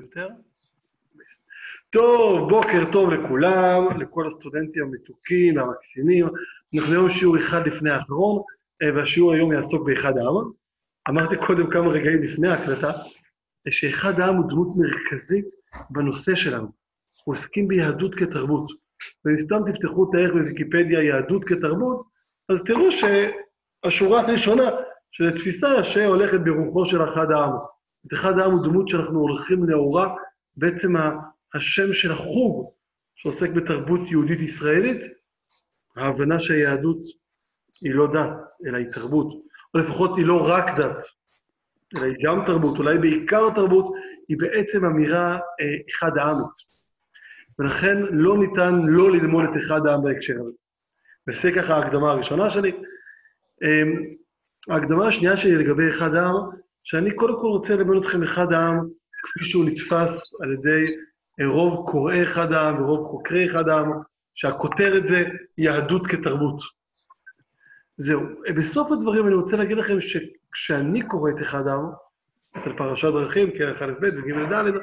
יותר. טוב, בוקר טוב לכולם, לכל הסטודנטים המתוקים והמקסימים. אנחנו היום שיעור אחד לפני האחרון, אה, והשיעור היום יעסוק באחד העם. אמרתי קודם כמה רגעים לפני ההקלטה, שאחד העם הוא דמות מרכזית בנושא שלנו. אנחנו עוסקים ביהדות כתרבות. ואם סתם תפתחו את הערך בוויקיפדיה יהדות כתרבות, אז תראו שהשורה הראשונה של התפיסה שהולכת ברוחו של אחד העם. את אחד העם הוא דמות שאנחנו הולכים לאורה, בעצם השם של החוג שעוסק בתרבות יהודית ישראלית, ההבנה שהיהדות היא לא דת, אלא היא תרבות, או לפחות היא לא רק דת, אלא היא גם תרבות, אולי בעיקר תרבות, היא בעצם אמירה אה, אחד העמית. ולכן לא ניתן לא ללמוד את אחד העם בהקשר הזה. וזה ככה ההקדמה הראשונה שלי. אה, ההקדמה השנייה שלי לגבי אחד העם, שאני קודם כל רוצה ללמד אתכם אחד העם כפי שהוא נתפס על ידי רוב קוראי אחד העם ורוב חוקרי אחד העם, שהכותרת זה יהדות כתרבות. זהו. בסוף הדברים אני רוצה להגיד לכם שכשאני קורא את אחד העם, את פרשת דרכים, כרך א' ב' וג' ד',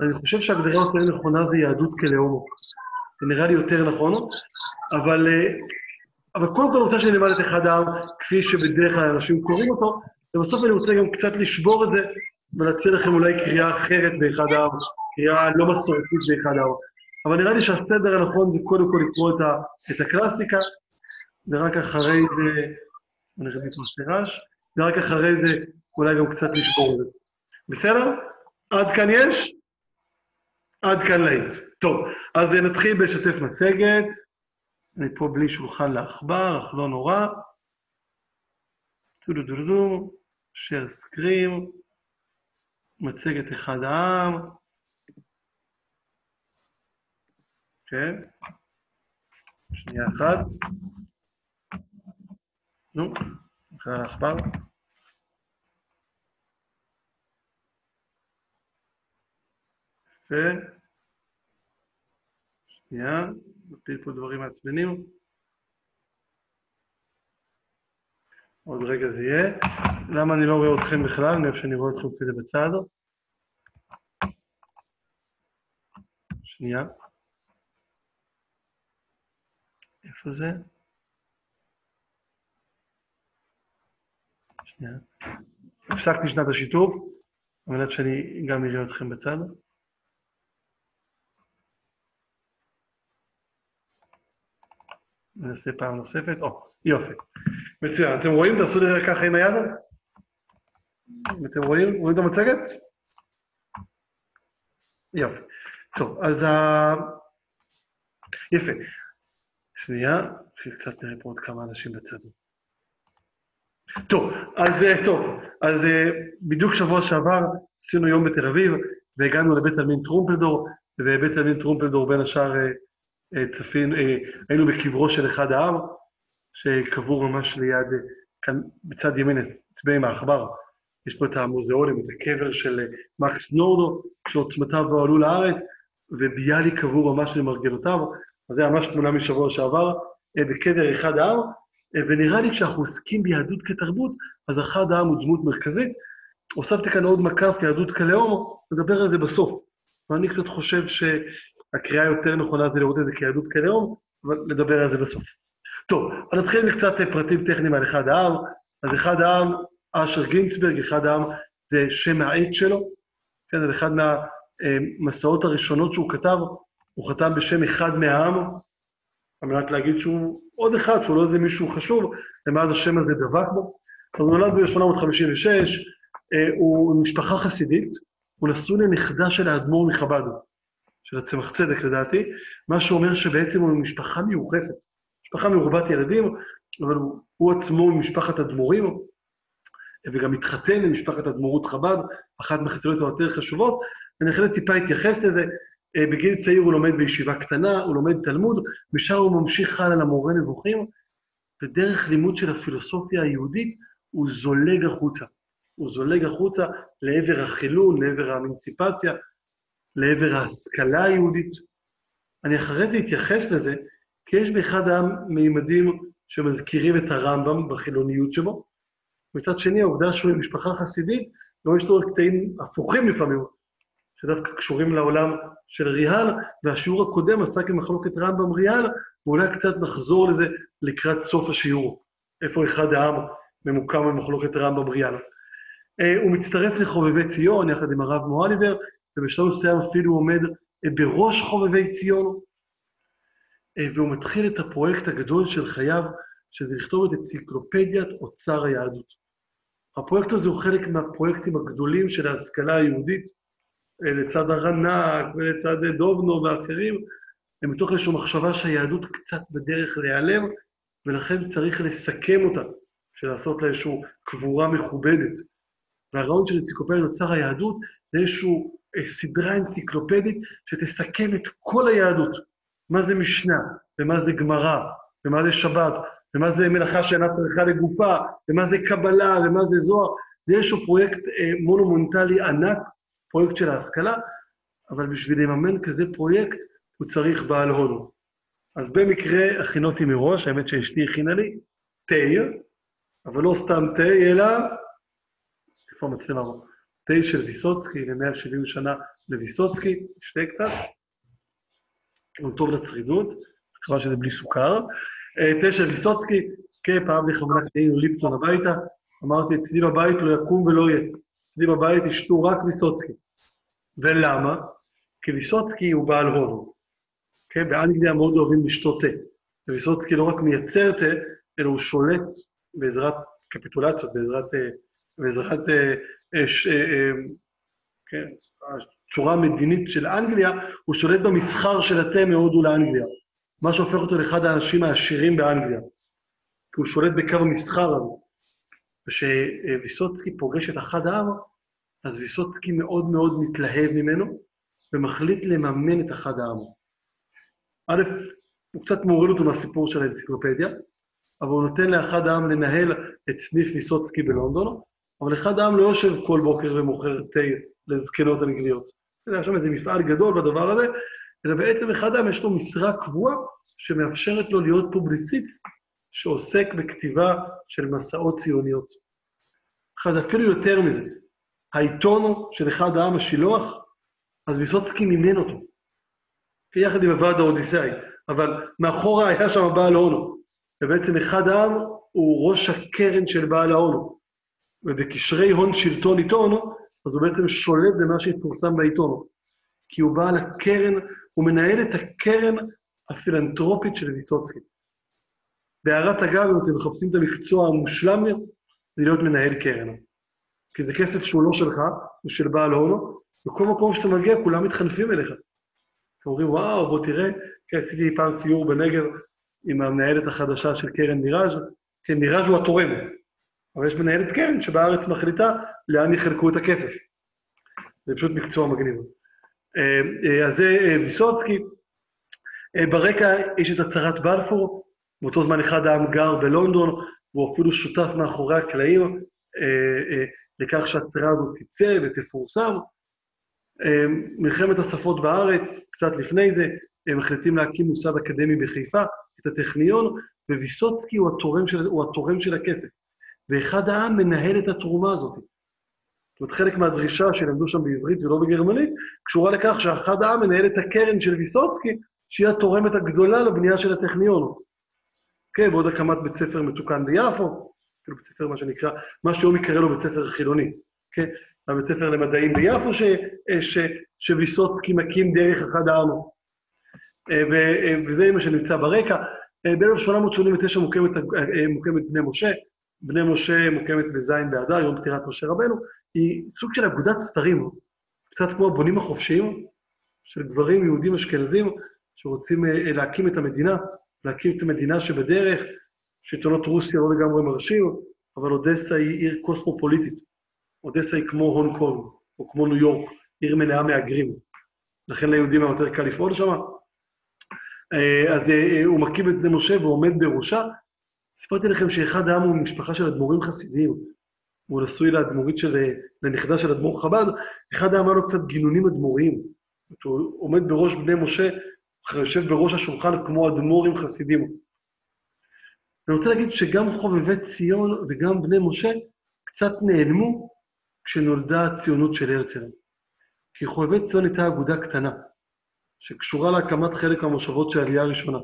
אני חושב שההגדרה יותר נכונה זה יהדות כלאום. זה נראה לי יותר נכון, אבל, אבל קודם כל אני רוצה שאני אלמד את אחד העם כפי שבדרך כלל אנשים קוראים אותו, ובסוף אני רוצה גם קצת לשבור את זה ולהציע לכם אולי קריאה אחרת באחד העם, קריאה לא מסורתית באחד העם. אבל נראה לי שהסדר הנכון זה קודם כל לקרוא את, ה, את הקלאסיקה, ורק אחרי זה, נראה לי פה רעש, ורק אחרי זה אולי גם קצת לשבור את זה. בסדר? עד כאן יש? עד כאן להיט. טוב, אז נתחיל בלשתף מצגת. אני פה בלי שולחן לעכבר, אך לא נורא. טו דו דו דו, share screen. מצגת אחד העם. כן? שנייה אחת. נו, אחרי העכבר. יפה. שנייה, נפיל פה דברים מעצבנים. עוד רגע זה יהיה. למה אני לא רואה אתכם בכלל? מאיפה שאני רואה אתכם כזה בצד. שנייה. איפה זה? שנייה. הפסקתי שנת השיתוף, על מנת שאני גם אראה אתכם בצד. ננסה פעם נוספת. או, יופי. מצוין. אתם רואים? תעשו לי ככה עם היד. אתם רואים? רואים את המצגת? יופי. טוב, אז ה... יפה. שנייה, שקצת נראה פה עוד כמה אנשים בצד. טוב, אז טוב, אז בדיוק שבוע שעבר עשינו יום בתל אביב, והגענו לבית עלמין טרומפלדור, ובית עלמין טרומפלדור בין השאר צפין, היינו בקברו של אחד העם, שקבור ממש ליד, כאן בצד ימין, אצבעי מהעכבר, יש פה את המוזיאונים, את הקבר של מקס נורדו, שעוצמתיו לא עלו לארץ, וביאליק קבור ממש למרגלותיו, אז זה ממש תמונה משבוע שעבר, בקבר אחד העם, ונראה לי כשאנחנו עוסקים ביהדות כתרבות, אז אחד העם הוא דמות מרכזית. הוספתי כאן עוד מקף, יהדות כלאום, נדבר על זה בסוף. ואני קצת חושב שהקריאה היותר נכונה זה לראות את זה כיהדות כלאום, אבל נדבר על זה בסוף. טוב, נתחיל עם קצת פרטים טכניים על אחד העם. אז אחד העם, אשר גינצברג, אחד העם זה שם העט שלו. כן, זה אחד מהמסעות הראשונות שהוא כתב, הוא חתם בשם אחד מהעם, על מנת להגיד שהוא עוד אחד, שהוא לא איזה מישהו חשוב, ומאז השם הזה דבק בו. אז הוא נולד ב-1856, הוא משפחה חסידית, הוא נשוי לנכדה של האדמו"ר מחב"ד, של הצמח צדק לדעתי, מה שאומר שבעצם הוא משפחה מיוחסת, משפחה מרובת ילדים, אבל הוא, הוא עצמו ממשפחת אדמו"רים, וגם התחתן עם משפחת אדמו"רות חב"ד, אחת מהחסידות היותר חשובות, אני החלט טיפה להתייחס לזה. בגיל צעיר הוא לומד בישיבה קטנה, הוא לומד תלמוד, ושם הוא ממשיך הלאה למורה נבוכים, ודרך לימוד של הפילוסופיה היהודית הוא זולג החוצה. הוא זולג החוצה לעבר החילון, לעבר האמנציפציה, לעבר ההשכלה היהודית. אני אחרי זה אתייחס לזה, כי יש באחד העם מימדים שמזכירים את הרמב"ם בחילוניות שבו. מצד שני, העובדה שהוא עם משפחה חסידית, גם יש לו קטעים הפוכים לפעמים, שדווקא קשורים לעולם של ריאל, והשיעור הקודם עסק במחלוקת רמב"ם ריאל, ואולי קצת נחזור לזה לקראת סוף השיעור, איפה אחד העם ממוקם במחלוקת רמב"ם ריאל. אה, הוא מצטרף לחובבי ציון יחד עם הרב מואליבר, ובשלב מסוים אפילו עומד בראש חובבי ציון, והוא מתחיל את הפרויקט הגדול של חייו, שזה לכתוב את אנציקלופדיית אוצר היהדות. הפרויקט הזה הוא חלק מהפרויקטים הגדולים של ההשכלה היהודית, לצד הרנ"ק ולצד דובנו ואחרים, מתוך איזושהי מחשבה שהיהדות קצת בדרך להיעלם, ולכן צריך לסכם אותה, של לעשות לה איזושהי קבורה מכובדת. והרעיון של אנציקלופדיית אוצר היהדות זה איזושהי אה, סדרה אנציקלופדית שתסכם את כל היהדות. מה זה משנה, ומה זה גמרא, ומה זה שבת, ומה זה מלאכה שאינה צריכה לגופה, ומה זה קבלה, ומה זה זוהר. זה איזשהו פרויקט אה, מונומנטלי ענק, פרויקט של ההשכלה, אבל בשביל לממן כזה פרויקט הוא צריך בעל הון. אז במקרה הכינותי מראש, האמת שאשתי הכינה לי, תה, אבל לא סתם תה, אלא איפה המצלמה? תה של ויסוצקי, ל-170 שנה לוויסוצקי, שתה קצת. הוא טוב לצרידות, חבל שזה בלי סוכר. אה, תה של ויסוצקי, כן, פעם לכוונה קנינו ליפטון הביתה, אמרתי, אצלי בבית לא יקום ולא יהיה. אצלי בבית ישתו רק ויסוצקי. ולמה? כי ויסוצקי הוא בעל הון. כן, באנגליה מאוד אוהבים לשתות תה. ויסוצקי לא רק מייצר תה, אלא הוא שולט בעזרת קפיטולציות, בעזרת אה, בעזרת אה, אה, כן, הצורה המדינית של אנגליה, הוא שולט במסחר של התה מהודו לאנגליה, מה שהופך אותו לאחד האנשים העשירים באנגליה, כי הוא שולט בקו המסחר הזה. וכשוויסוצקי פוגש את אחד העם, אז ויסוצקי מאוד מאוד מתלהב ממנו, ומחליט לממן את אחד העם. א', הוא קצת מוריד אותו מהסיפור של האנציקלופדיה, אבל הוא נותן לאחד העם לנהל את סניף ויסוצקי בלונדון, אבל אחד העם לא יושב כל בוקר ומוכר תה לזקנות אנגליות. יש שם איזה מפעל גדול בדבר הזה, אלא בעצם אחד העם יש לו משרה קבועה שמאפשרת לו להיות פובליציסט שעוסק בכתיבה של מסעות ציוניות. זה אפילו יותר מזה. העיתון של אחד העם, השילוח, אז ויסוצקי מימן אותו. יחד עם הוועד האודיסאי, אבל מאחורה היה שם בעל הונו. ובעצם אחד העם הוא ראש הקרן של בעל ההונו. ובקשרי הון שלטון עיתון, אז הוא בעצם שולט במה שיפורסם בעיתון. כי הוא בעל הקרן, הוא מנהל את הקרן הפילנטרופית של ויסוצקי. בהערת אגב, אם אתם מחפשים את המקצוע המושלם, זה להיות מנהל קרן. כי זה כסף שהוא לא שלך, הוא של בעל הונו, וכל מקום שאתה מגיע, כולם מתחנפים אליך. אתם אומרים, וואו, בוא תראה, כי עשיתי פעם סיור בנגב עם המנהלת החדשה של קרן מיראז', כן, מיראז' הוא התורם, אבל יש מנהלת קרן שבארץ מחליטה לאן יחלקו את הכסף. זה פשוט מקצוע מגניב. אה, אה, אז זה אה, ויסוצקי. ברקע יש את הצהרת בלפור, באותו זמן אחד העם גר בלונדון, והוא אפילו שותף מאחורי הקלעים לכך שהצהרה הזאת תצא ותפורסם. מלחמת השפות בארץ, קצת לפני זה, הם מחליטים להקים מוסד אקדמי בחיפה, את הטכניון, וויסוצקי הוא הוא התורם של הכסף. ואחד העם מנהל את התרומה הזאת. זאת אומרת, חלק מהדרישה שלמדו שם בעברית ולא בגרמנית, קשורה לכך שאחד העם מנהל את הקרן של ויסוצקי, שהיא התורמת הגדולה לבנייה של הטכניון. כן, ועוד הקמת בית ספר מתוקן ביפו, כאילו בית ספר, מה שנקרא, מה שהיום יקרא לו בית ספר חילוני, כן? הבית ספר למדעים ביפו ש, ש, שוויסוצקי מקים דרך אחד העם. אה, אה, וזה מה שנמצא ברקע. אה, ב-1889 מוקמת, מוקמת בני משה, בני משה מוקמת בז' באדר, יום פטירת משה רבנו, היא סוג של אגודת סתרים, קצת כמו הבונים החופשיים של גברים יהודים אשכנזים שרוצים אה, להקים את המדינה, להקים את המדינה שבדרך, שלטונות רוסיה לא לגמרי מרשים, אבל אודסה היא עיר קוסמופוליטית. אודסה היא כמו הונג קונג, או כמו ניו יורק, עיר מלאה מהגרים. לכן ליהודים היה יותר קל לפעול שם. אה, אז אה, הוא מקים את בני משה ועומד בראשה, סיפרתי לכם שאחד העם הוא משפחה של אדמו"רים חסידיים. הוא נשוי לאדמו"רית של, לנכדה של אדמו"ר חב"ד, אחד העם היה לו קצת גינונים אדמו"ריים. הוא עומד בראש בני משה, יושב בראש השולחן כמו אדמו"רים חסידים. אני רוצה להגיד שגם חובבי ציון וגם בני משה קצת נעלמו כשנולדה הציונות של הרצל. כי חובבי ציון הייתה אגודה קטנה, שקשורה להקמת חלק מהמושבות של העלייה הראשונה.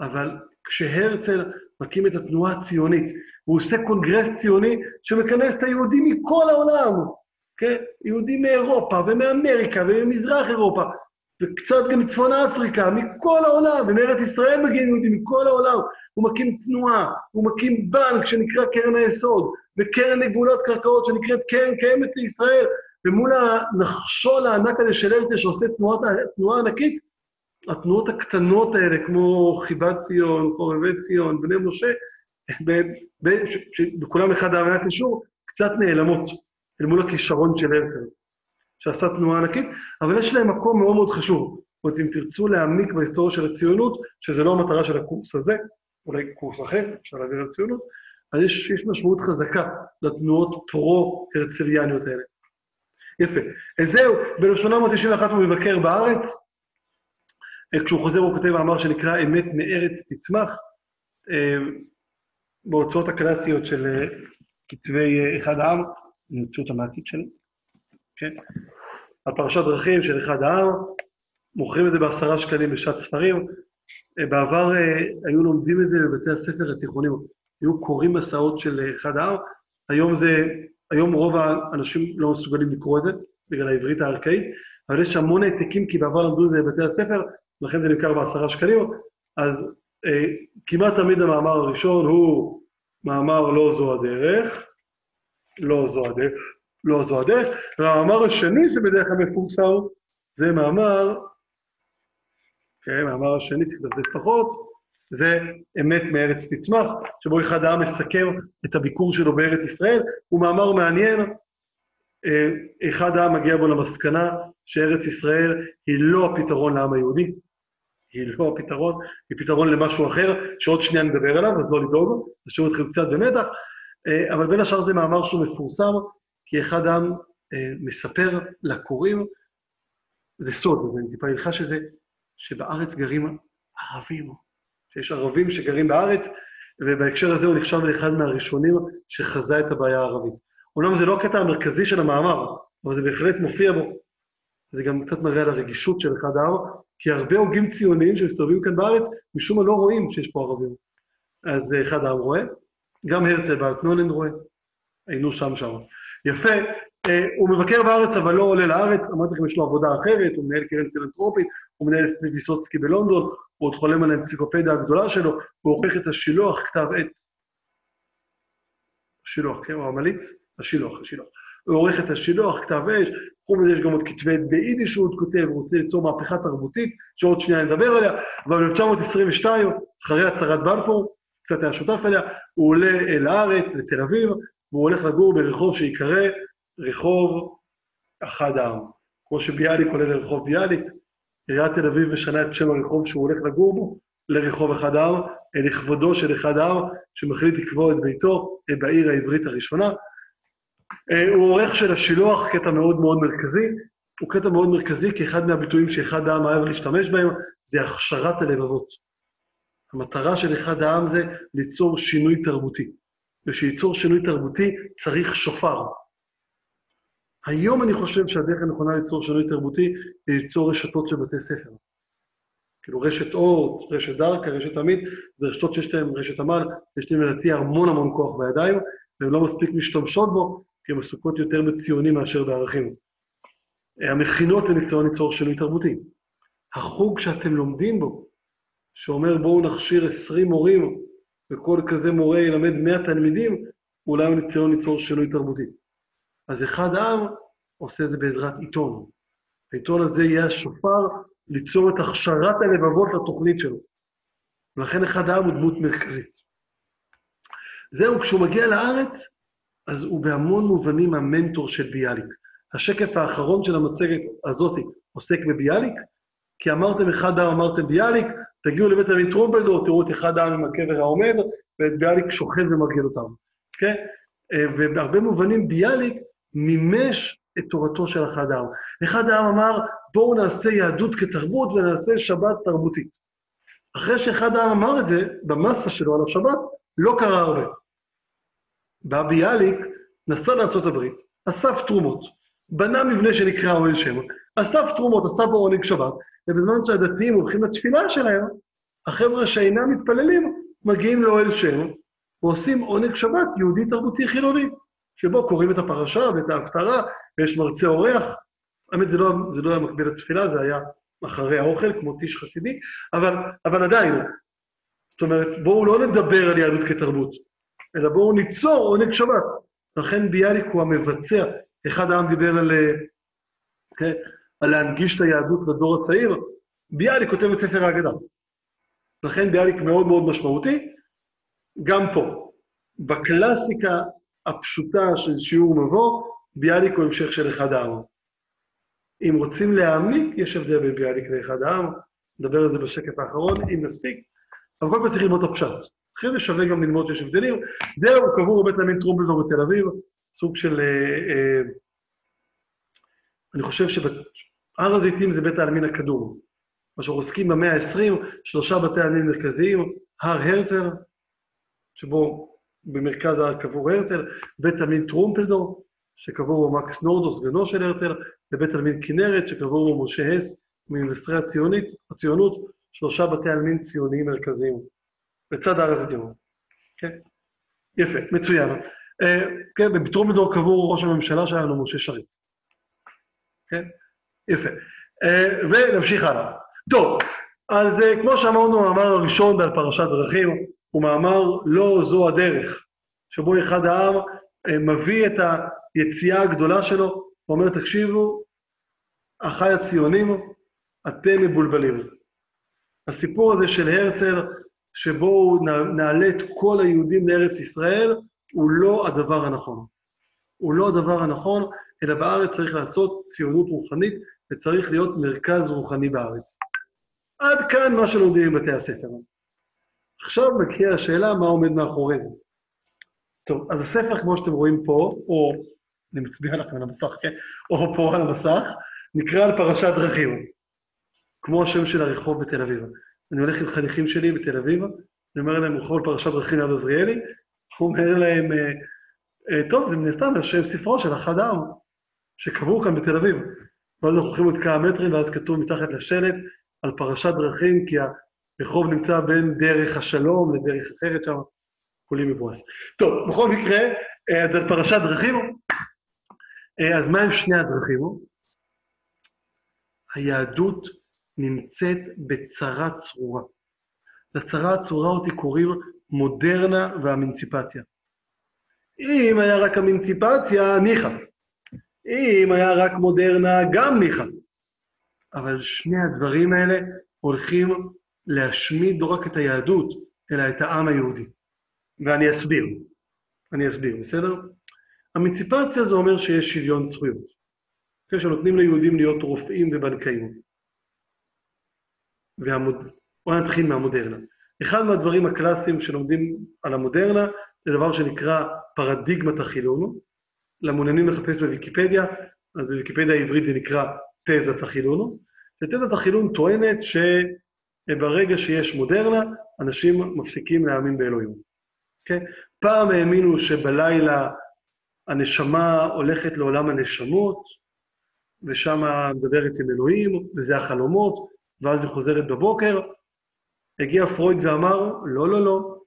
אבל כשהרצל מקים את התנועה הציונית, והוא עושה קונגרס ציוני שמכנס את היהודים מכל העולם, כן? יהודים מאירופה ומאמריקה וממזרח אירופה, וקצת גם מצפון אפריקה, מכל העולם, ומארץ ישראל מגיעים יהודים מכל העולם. הוא מקים תנועה, הוא מקים בנק שנקרא קרן היסוד, וקרן לגאולת קרקעות שנקראת קרן קיימת לישראל, ומול הנחשול הענק הזה של הרצל שעושה תנועה, תנועה ענקית, התנועות הקטנות האלה, כמו חיבת ציון, חורבי ציון, בני משה, בכולם אחד העם היה קשור, קצת נעלמות אל מול הכישרון של הרצל, שעשה תנועה ענקית, אבל יש להם מקום מאוד מאוד חשוב. זאת אומרת, אם תרצו להעמיק בהיסטוריה של הציונות, שזה לא המטרה של הקורס הזה, אולי קורס אחר, אפשר להעביר על ציונות, אז יש, יש משמעות חזקה לתנועות פרו-הרצליאניות האלה. יפה. אז זהו, ב-1891 הוא מבקר בארץ, כשהוא חוזר הוא כותב מאמר שנקרא אמת מארץ תצמח, אה, בהוצאות הקלאסיות של אה, כתבי אחד העם, אני אמציא אותה מהעתיד שלי, כן? על פרשת דרכים של אחד העם, מוכרים את זה בעשרה שקלים בשעת ספרים. בעבר היו לומדים את זה בבתי הספר התיכונים, היו קוראים מסעות של אחד העם, היום זה, היום רוב האנשים לא מסוגלים לקרוא את זה, בגלל העברית הארכאית, אבל יש המון העתקים, כי בעבר למדו את זה בבתי הספר, לכן זה נמכר בעשרה שקלים, אז אה, כמעט תמיד המאמר הראשון הוא מאמר לא זו הדרך, לא זו הדרך, לא זו הדרך, והמאמר השני שבדרך כלל מפורסם זה מאמר, כן, המאמר השני צריך לתת פחות, זה אמת מארץ תצמח, שבו אחד העם מסכם את הביקור שלו בארץ ישראל, הוא מאמר מעניין, אה, אחד העם מגיע בו למסקנה שארץ ישראל היא לא הפתרון לעם היהודי, היא לא הפתרון, היא פתרון למשהו אחר, שעוד שנייה נדבר עליו, אז לא לדאוג, נשאיר אתכם קצת במתח, אה, אבל בין השאר זה מאמר שהוא מפורסם, כי אחד העם אה, מספר לקוראים, זה סוד, אני טיפה אלחש את זה, שבארץ גרים ערבים, שיש ערבים שגרים בארץ, ובהקשר הזה הוא נחשב לאחד מהראשונים שחזה את הבעיה הערבית. אומנם זה לא הקטע המרכזי של המאמר, אבל זה בהחלט מופיע בו. זה גם קצת מראה על הרגישות של אחד העם, כי הרבה הוגים ציוניים שמסתובבים כאן בארץ, משום מה לא רואים שיש פה ערבים. אז אחד העם רואה, גם הרצל באלטנולנד רואה, היינו שם שם. יפה, אה, הוא מבקר בארץ אבל לא עולה לארץ, אמרתי לכם, יש לו עבודה אחרת, הוא מנהל קרן פילנטרופית, הוא מנהל סניף ויסוצקי בלונדון, הוא עוד חולם על האנציקופדיה הגדולה שלו, הוא עורך את השילוח, כתב עת. השילוח, כן, הוא המליץ? השילוח, השילוח. הוא עורך את השילוח, כתב אש, חוץ מזה יש גם עוד כתבי עת ביידיש שהוא עוד כותב, הוא רוצה ליצור מהפכה תרבותית, שעוד שנייה נדבר עליה, אבל ב-1922, אחרי הצהרת בלפור, קצת היה שותף אליה, הוא עולה אל הארץ, לתל אביב, והוא הולך לגור ברחוב שיקרא רחוב אחד העם. כמו שביאליק עולה לרחוב ביאליק, עיריית תל אביב משנה את שם הרחוב שהוא הולך לגור בו לרחוב אחד העם, לכבודו של אחד העם, שמחליט לקבוע את ביתו בעיר העברית הראשונה. אה, הוא עורך של השילוח, קטע מאוד מאוד מרכזי. הוא קטע מאוד מרכזי, כי אחד מהביטויים שאחד העם אוהב להשתמש בהם זה הכשרת הלבבות. המטרה של אחד העם זה ליצור שינוי תרבותי. ושיצור שינוי תרבותי צריך שופר. היום אני חושב שהדרך הנכונה ליצור שינוי תרבותי היא ליצור רשתות של בתי ספר. כאילו רשת אורט, רשת דרכה, רשת עמית, זה רשתות שיש להן, רשת עמל, יש להן לדעתי המון המון כוח בידיים, והן לא מספיק משתמשות בו, כי הן עסוקות יותר בציונים מאשר בערכים. המכינות לניסיון ליצור שינוי תרבותי. החוג שאתם לומדים בו, שאומר בואו נכשיר 20 מורים, וכל כזה מורה ילמד 100 תלמידים, אולי הוא ניסיון ליצור שינוי תרבותי. אז אחד העם עושה את זה בעזרת עיתון. העיתון הזה יהיה השופר ליצור את הכשרת הלבבות לתוכנית שלו. ולכן אחד העם הוא דמות מרכזית. זהו, כשהוא מגיע לארץ, אז הוא בהמון מובנים המנטור של ביאליק. השקף האחרון של המצגת הזאת עוסק בביאליק, כי אמרתם אחד העם, אמרתם ביאליק, תגיעו לבית עמית טרומפלדור, תראו את אחד העם עם הקבר העומד, ואת ביאליק שוכב ומרגיל אותם, כן? ובהרבה מובנים ביאליק מימש את תורתו של אחד העם. אחד העם אמר, בואו נעשה יהדות כתרבות ונעשה שבת תרבותית. אחרי שאחד העם אמר את זה, במסה שלו על השבת, לא קרה הרבה. בא ביאליק, נסע לארה"ב, אסף תרומות, בנה מבנה שנקרא אוהל שם, אסף תרומות, בו עונג שבת, ובזמן שהדתיים הולכים לתפילה שלהם, החבר'ה שאינם מתפללים מגיעים לאוהל שם, ועושים עונג שבת יהודי תרבותי חילוני, שבו קוראים את הפרשה ואת ההפטרה, ויש מרצה אורח. האמת, זה לא, זה לא היה מקביל לתפילה, זה היה אחרי האוכל, כמו טיש חסידי, אבל, אבל עדיין. זאת אומרת, בואו לא נדבר על יהדות כתרבות, אלא בואו ניצור עונג שבת. לכן ביאליק הוא המבצע. אחד העם דיבר על, okay, כן, על להנגיש את היהדות לדור הצעיר, ביאליק כותב את ספר ההגדה. לכן ביאליק מאוד מאוד משמעותי. גם פה, בקלאסיקה הפשוטה של שיעור מבוא, ביאליק הוא המשך של אחד העם. אם רוצים להעמיק, יש הבדל בין ביאליק לאחד העם, נדבר על זה בשקף האחרון, אם נספיק, אבל קודם כל צריך ללמוד את הפשט. אחרי זה שווה גם ללמוד שיש הבדלים. זהו, קבור בבית עלמין טרומפלדור בתל אביב, סוג של... אה, אה, אני חושב שהר הזיתים זה בית העלמין הקדום. מה שאנחנו עוסקים במאה ה-20, שלושה בתי עלמין מרכזיים, הר הרצל, שבו במרכז ההר קבור הרצל, בית עלמין טרומפלדור, שקבור בו מקס נורדו, סגנו של הרצל, ובית עלמין כנרת, שקבור בו משה הס, ממבשרי הציונות, שלושה בתי עלמין ציוניים מרכזיים, בצד הר הזיתים. כן? יפה, מצוין. אה, כן, בטרומפלדור קבור ראש הממשלה שלנו, משה שרת. כן? יפה. אה, ונמשיך הלאה. טוב, אז אה, כמו שאמרנו, המאמר הראשון על פרשת דרכים הוא מאמר לא זו הדרך, שבו אחד העם אה, מביא את היציאה הגדולה שלו ואומר, תקשיבו, אחי הציונים, אתם מבולבלים. הסיפור הזה של הרצל, שבו נעלה את כל היהודים לארץ ישראל, הוא לא הדבר הנכון. הוא לא הדבר הנכון, אלא בארץ צריך לעשות ציונות רוחנית, וצריך להיות מרכז רוחני בארץ. עד כאן מה שלומדים בבתי הספר. עכשיו מגיעה השאלה מה עומד מאחורי זה. טוב, אז הספר, כמו שאתם רואים פה, או, אני מצביע לכם על המסך, כן? או פה על המסך, נקרא על פרשת דרכים, כמו השם של הרחוב בתל אביב. אני הולך עם חניכים שלי בתל אביב, אני אומר להם, רחוב פרשת דרכים יד עזריאלי, הוא אומר להם, אה, אה, טוב, זה מן הסתם השם ספרו של אחד העם, שקבעו כאן בתל אביב. ואז אנחנו הולכים עוד כמה מטרים, ואז כתוב מתחת לשלט על פרשת דרכים, כי הרחוב נמצא בין דרך השלום לדרך אחרת שם, כולי מבואס. טוב, בכל מקרה, אה, פרשת דרכים, אז מה הם שני הדרכים? היהדות נמצאת בצרה צרורה. לצרה הצרורה אותי קוראים מודרנה והמינציפציה. אם היה רק המינציפציה, ניחא. אם היה רק מודרנה, גם ניחא. אבל שני הדברים האלה הולכים להשמיד לא רק את היהדות, אלא את העם היהודי. ואני אסביר. אני אסביר, בסדר? אמיציפציה זה אומר שיש שוויון זכויות. כן, שנותנים ליהודים להיות רופאים ובנקאים. והמוד... בואו נתחיל מהמודרנה. אחד מהדברים הקלאסיים שלומדים על המודרנה זה דבר שנקרא פרדיגמת החילון. למעוניינים לחפש בוויקיפדיה, אז בוויקיפדיה העברית זה נקרא תזת החילון. ותזת החילון טוענת שברגע שיש מודרנה, אנשים מפסיקים להאמין באלוהים. Okay? כן? פעם האמינו שבלילה הנשמה הולכת לעולם הנשמות, ושם מדברת עם אלוהים, וזה החלומות, ואז היא חוזרת בבוקר. הגיע פרויד ואמר, לא, לא, לא,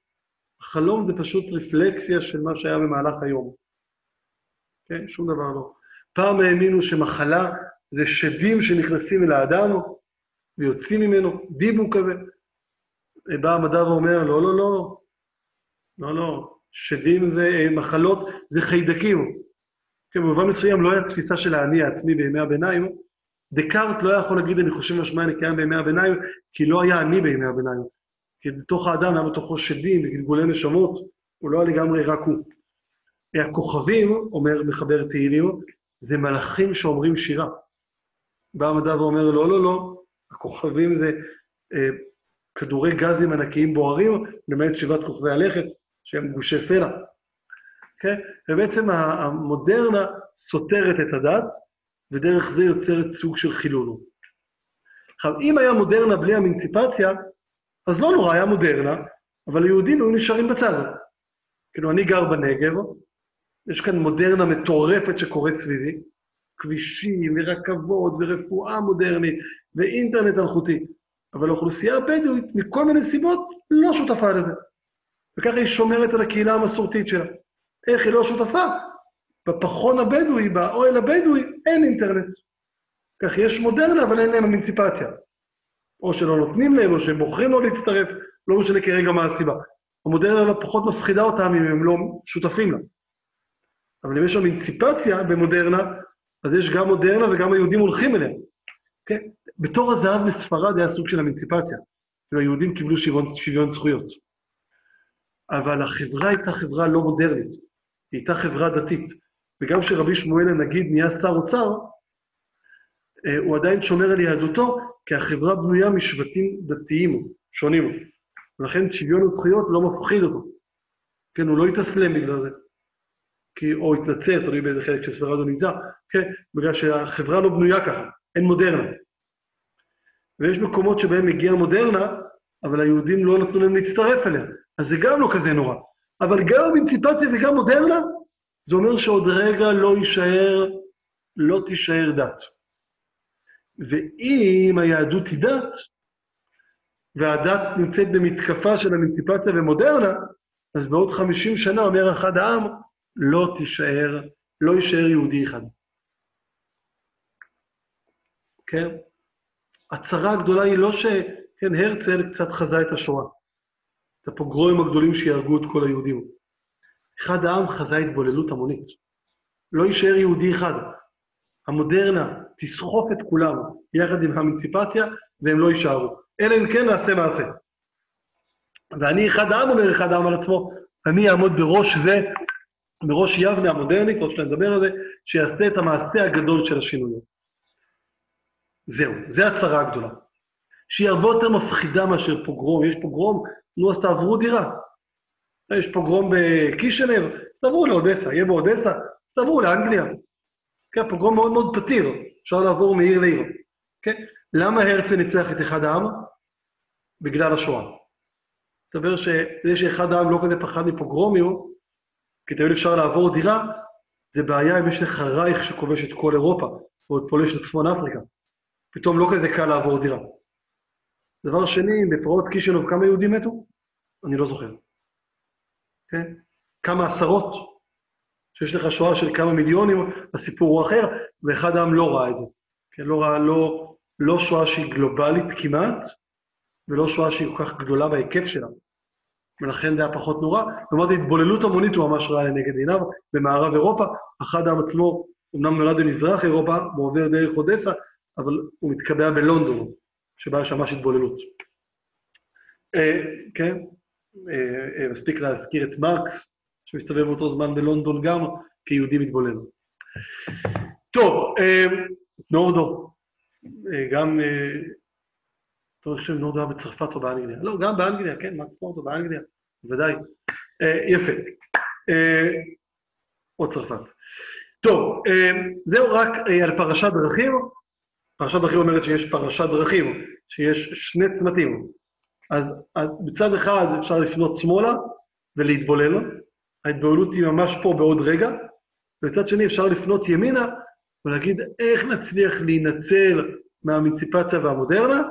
החלום זה פשוט רפלקסיה של מה שהיה במהלך היום. כן? שום דבר לא. פעם האמינו שמחלה זה שדים שנכנסים אל האדם ויוצאים ממנו, דיבו כזה. בא המדע ואומר, לא, לא, לא, לא, לא, שדים זה מחלות, זה חיידקים. כן, במובן מסוים לא הייתה תפיסה של האני העצמי בימי הביניים. דקארט לא יכול להגיד, אני חושב משמע אני קיים בימי הביניים, כי לא היה אני בימי הביניים. כי בתוך האדם היה בתוכו שדים וגלגולי נשמות, הוא לא היה לגמרי רק הוא. הכוכבים, אומר מחבר תהילים, זה מלאכים שאומרים שירה. בא המדע ואומר, לא, לא, לא, הכוכבים זה אה, כדורי גזים ענקיים בוערים, למעט שבעת כוכבי הלכת, שהם גושי סלע. Okay? כן? ובעצם המודרנה סותרת את הדת, ודרך זה יוצרת סוג של חילול. עכשיו, אם היה מודרנה בלי המינציפציה, אז לא נורא, היה מודרנה, אבל היהודים היו נשארים בצד. כאילו, אני גר בנגב, יש כאן מודרנה מטורפת שקורית סביבי, כבישים ורכבות ורפואה מודרנית ואינטרנט אלחוטי, אבל האוכלוסייה הבדואית, מכל מיני סיבות, לא שותפה לזה. וככה היא שומרת על הקהילה המסורתית שלה. איך היא לא שותפה? בפחון הבדואי, באוהל הבדואי, אין אינטרנט. כך יש מודרנה, אבל אין להם אמנציפציה. או שלא נותנים להם, או שהם בוחרים לא להצטרף, לא משנה כרגע מה הסיבה. המודרנה לא פחות מפחידה אותם אם הם לא שותפים לה. אבל אם יש אמנציפציה במודרנה, אז יש גם מודרנה וגם היהודים הולכים אליה. כן? בתור הזהב מספרד היה סוג של אמנציפציה, והיהודים קיבלו שוויון, שוויון זכויות. אבל החברה הייתה חברה לא מודרנית, היא הייתה חברה דתית. וגם כשרבי שמואל הנגיד נהיה שר אוצר, אה, הוא עדיין שומר על יהדותו, כי החברה בנויה משבטים דתיים שונים. ולכן שוויון הזכויות לא מפחיד אותו. כן, הוא לא התאסלם בגלל זה. כי, או התנצר, תלוי באיזה חלק של ספרד הוא נמצא, כן, בגלל שהחברה לא בנויה ככה, אין מודרנה. ויש מקומות שבהם מגיעה מודרנה, אבל היהודים לא נתנו להם להצטרף אליה. אז זה גם לא כזה נורא. אבל גם אינציפציה וגם מודרנה, זה אומר שעוד רגע לא יישאר, לא תישאר דת. ואם היהדות היא דת, והדת נמצאת במתקפה של אמיציפציה ומודרנה, אז בעוד 50 שנה, אומר אחד העם, לא תישאר, לא יישאר יהודי אחד. כן? הצרה הגדולה היא לא ש... כן, הרצל קצת חזה את השואה. את הפוגרואים הגדולים שיהרגו את כל היהודים. אחד העם חזה התבוללות המונית. לא יישאר יהודי אחד. המודרנה תסחוף את כולם יחד עם האמיציפציה, והם לא יישארו. אלא אם כן נעשה מעשה. ואני אחד העם אומר אחד העם על עצמו, אני אעמוד בראש זה, בראש יבנה המודרנית, עוד שניה נדבר על זה, שיעשה את המעשה הגדול של השינוי. זהו, זה הצרה הגדולה. שהיא הרבה יותר מפחידה מאשר פוגרום. יש פוגרום, נו, אז תעברו דירה. יש פוגרום בקישנב, תעברו לאודסה. יהיה באודסה, תעברו לאנגליה. כן, פוגרום מאוד מאוד פתיר, אפשר לעבור מעיר לעיר. כן? למה הרצל ניצח את אחד העם? בגלל השואה. מסתבר שזה שאחד העם לא כזה פחד מפוגרומים, כי תמיד אפשר לעבור דירה, זה בעיה אם יש לך רייך שכובש את כל אירופה, או את פולש לצפון אפריקה. פתאום לא כזה קל לעבור דירה. דבר שני, בפרעות קישינוב כמה יהודים מתו? אני לא זוכר. כן? כמה עשרות? שיש לך שואה של כמה מיליונים, הסיפור הוא אחר, ואחד העם לא ראה את זה. כן? לא ראה, לא, לא שואה שהיא גלובלית כמעט, ולא שואה שהיא כל כך גדולה בהיקף שלה. ולכן זה היה פחות נורא. לעומת התבוללות המונית הוא ממש ראה לנגד עיניו במערב אירופה. אחד העם עצמו אמנם נולד במזרח אירופה, הוא עובר דרך אודסה, אבל הוא מתקבע בלונדון, שבה יש ממש התבוללות. אה, כן, מספיק להזכיר את מרקס, שמסתובב באותו זמן בלונדון גם, כיהודי מתבולל. טוב, נורדו, גם, אני חושב נורדו היה בצרפת או באנגליה. לא, גם באנגליה, כן, מקס נורדו באנגליה, בוודאי. יפה. או צרפת. טוב, זהו רק על פרשת דרכים. פרשת דרכים אומרת שיש פרשת דרכים, שיש שני צמתים. אז מצד אחד אפשר לפנות שמאלה ולהתבולל, ההתבוללות היא ממש פה בעוד רגע, ומצד שני אפשר לפנות ימינה ולהגיד איך נצליח להינצל מהאמיציפציה והמודרנה,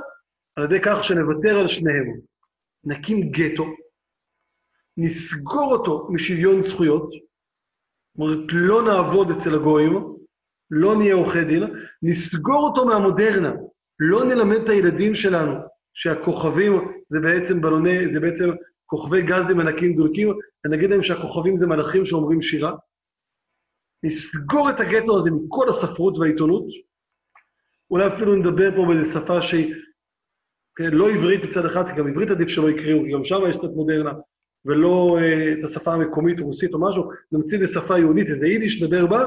על ידי כך שנוותר על שניהם. נקים גטו, נסגור אותו משוויון זכויות, אומרת, לא נעבוד אצל הגויים, לא נהיה עורכי דין, נסגור אותו מהמודרנה, לא נלמד את הילדים שלנו שהכוכבים זה בעצם בלוני, זה בעצם כוכבי גזים ענקים דולקים, ונגיד להם שהכוכבים זה מלאכים שאומרים שירה. נסגור את הגטו הזה מכל הספרות והעיתונות, אולי אפילו נדבר פה באיזו שפה שהיא כן, לא עברית מצד אחד, כי גם עברית עדיף שלא יקראו, כי גם שם יש קצת מודרנה, ולא אה, את השפה המקומית, רוסית או משהו, נמציא איזו שפה יהודית, איזה יידיש, נדבר בה,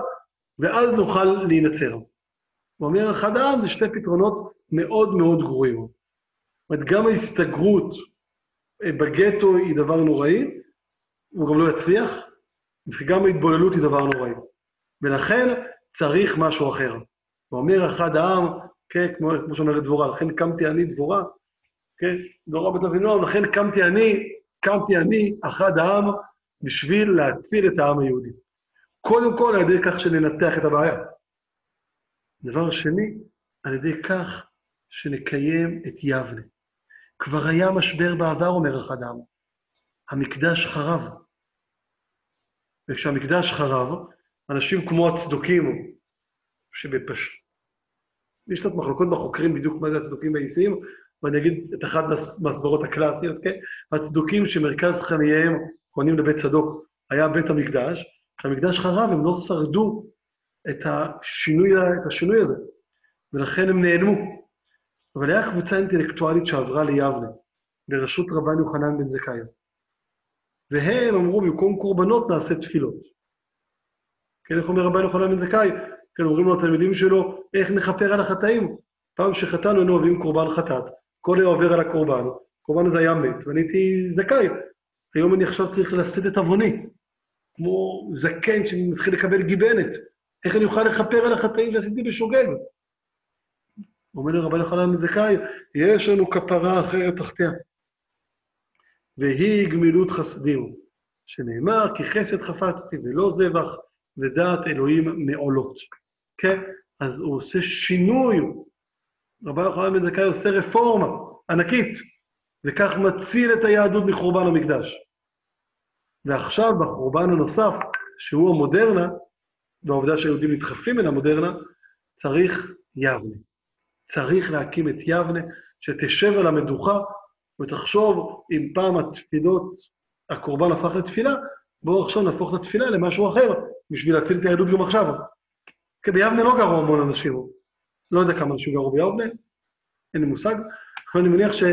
ואז נוכל להינצר. הוא אומר, אחד העם זה שתי פתרונות מאוד מאוד גרועים. אומרת, גם ההסתגרות אה, בגטו היא דבר נוראי, הוא גם לא יצליח, וגם ההתבוללות היא דבר נוראי. ולכן צריך משהו אחר. הוא אומר, אחד העם, כן, כמו, כמו שאומרת דבורה, לכן קמתי אני דבורה, כן, דבורה בת אבינועם, לכן קמתי אני, קמתי אני, אחד העם, בשביל להציל את העם היהודי. קודם כל על ידי כך שננתח את הבעיה. דבר שני, על ידי כך שנקיים את יבנה. כבר היה משבר בעבר, אומר אחד העם. המקדש חרב. וכשהמקדש חרב, אנשים כמו הצדוקים, שבפש... יש קצת מחלוקות בחוקרים בדיוק מה זה הצדוקים והאיסיים, ואני אגיד את אחת מהסברות הקלאסיות, כן? הצדוקים שמרכז חייהם, כהנים לבית צדוק, היה בית המקדש, כשהמקדש חרב הם לא שרדו את השינוי, את השינוי הזה, ולכן הם נעלמו. אבל היה קבוצה אינטלקטואלית שעברה ליבנה, בראשות רבן יוחנן בן זכאי. והם אמרו, במקום קורבנות נעשה תפילות. כן, איך אומר רבן יוחנן בן זכאי? כן, אומרים לו התלמידים שלו, איך נכפר על החטאים? פעם שחטאנו היינו אוהבים קורבן חטאת, כל היה עובר על הקורבן, הקורבן הזה היה מת, ואני הייתי זכאי. היום אני עכשיו צריך לשאת את עווני, כמו זקן שמתחיל לקבל גיבנת. איך אני אוכל לכפר על החטאים שעשיתי בשוגג? אומר לרבן יוחנן בן זכאי, יש לנו כפרה אחרת תחתיה. והיא גמילות חסדים, שנאמר, כי חסד חפצתי ולא זבח, ודעת אלוהים מעולות. כן? אז הוא עושה שינוי. רבי יוחנן בן זכאי עושה רפורמה ענקית, וכך מציל את היהדות מחורבן המקדש. ועכשיו, בחורבן הנוסף, שהוא המודרנה, והעובדה שהיהודים נדחפים אל המודרנה, צריך יבנה. צריך להקים את יבנה, שתשב על המדוכה ותחשוב אם פעם התפילות, הקורבן הפך לתפילה, בואו עכשיו נהפוך את התפילה למשהו אחר, בשביל להציל את היהדות גם עכשיו. כי ביבנה לא גרו המון אנשים, לא יודע כמה אנשים גרו ביבנה, אין לי מושג, אבל אני מניח ש...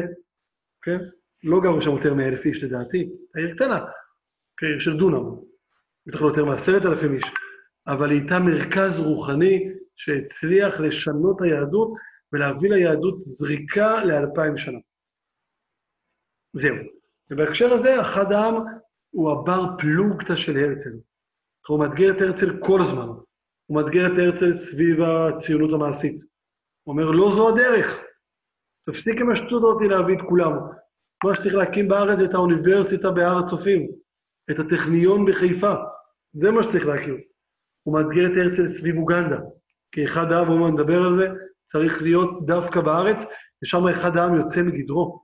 כן? לא גרו שם יותר מאלף איש לדעתי, העיר קטנה, כעיר של דונם, בטח לא יותר מעשרת אלפים איש, אבל היא הייתה מרכז רוחני שהצליח לשנות היהדות ולהביא ליהדות זריקה לאלפיים שנה. זהו. ובהקשר הזה, אחד העם הוא הבר פלוגתא של הרצל. הוא מאתגר את הרצל כל הזמן. הוא מאתגר את הרצל סביב הציונות המעשית. הוא אומר, לא זו הדרך. תפסיק עם השטות אותי להביא את כולם. מה שצריך להקים בארץ את האוניברסיטה בהר הצופים, את הטכניון בחיפה. זה מה שצריך להקים. הוא מאתגר את הרצל סביב אוגנדה. כי אחד העם, הוא מדבר על זה, צריך להיות דווקא בארץ, ושם אחד העם יוצא מגדרו.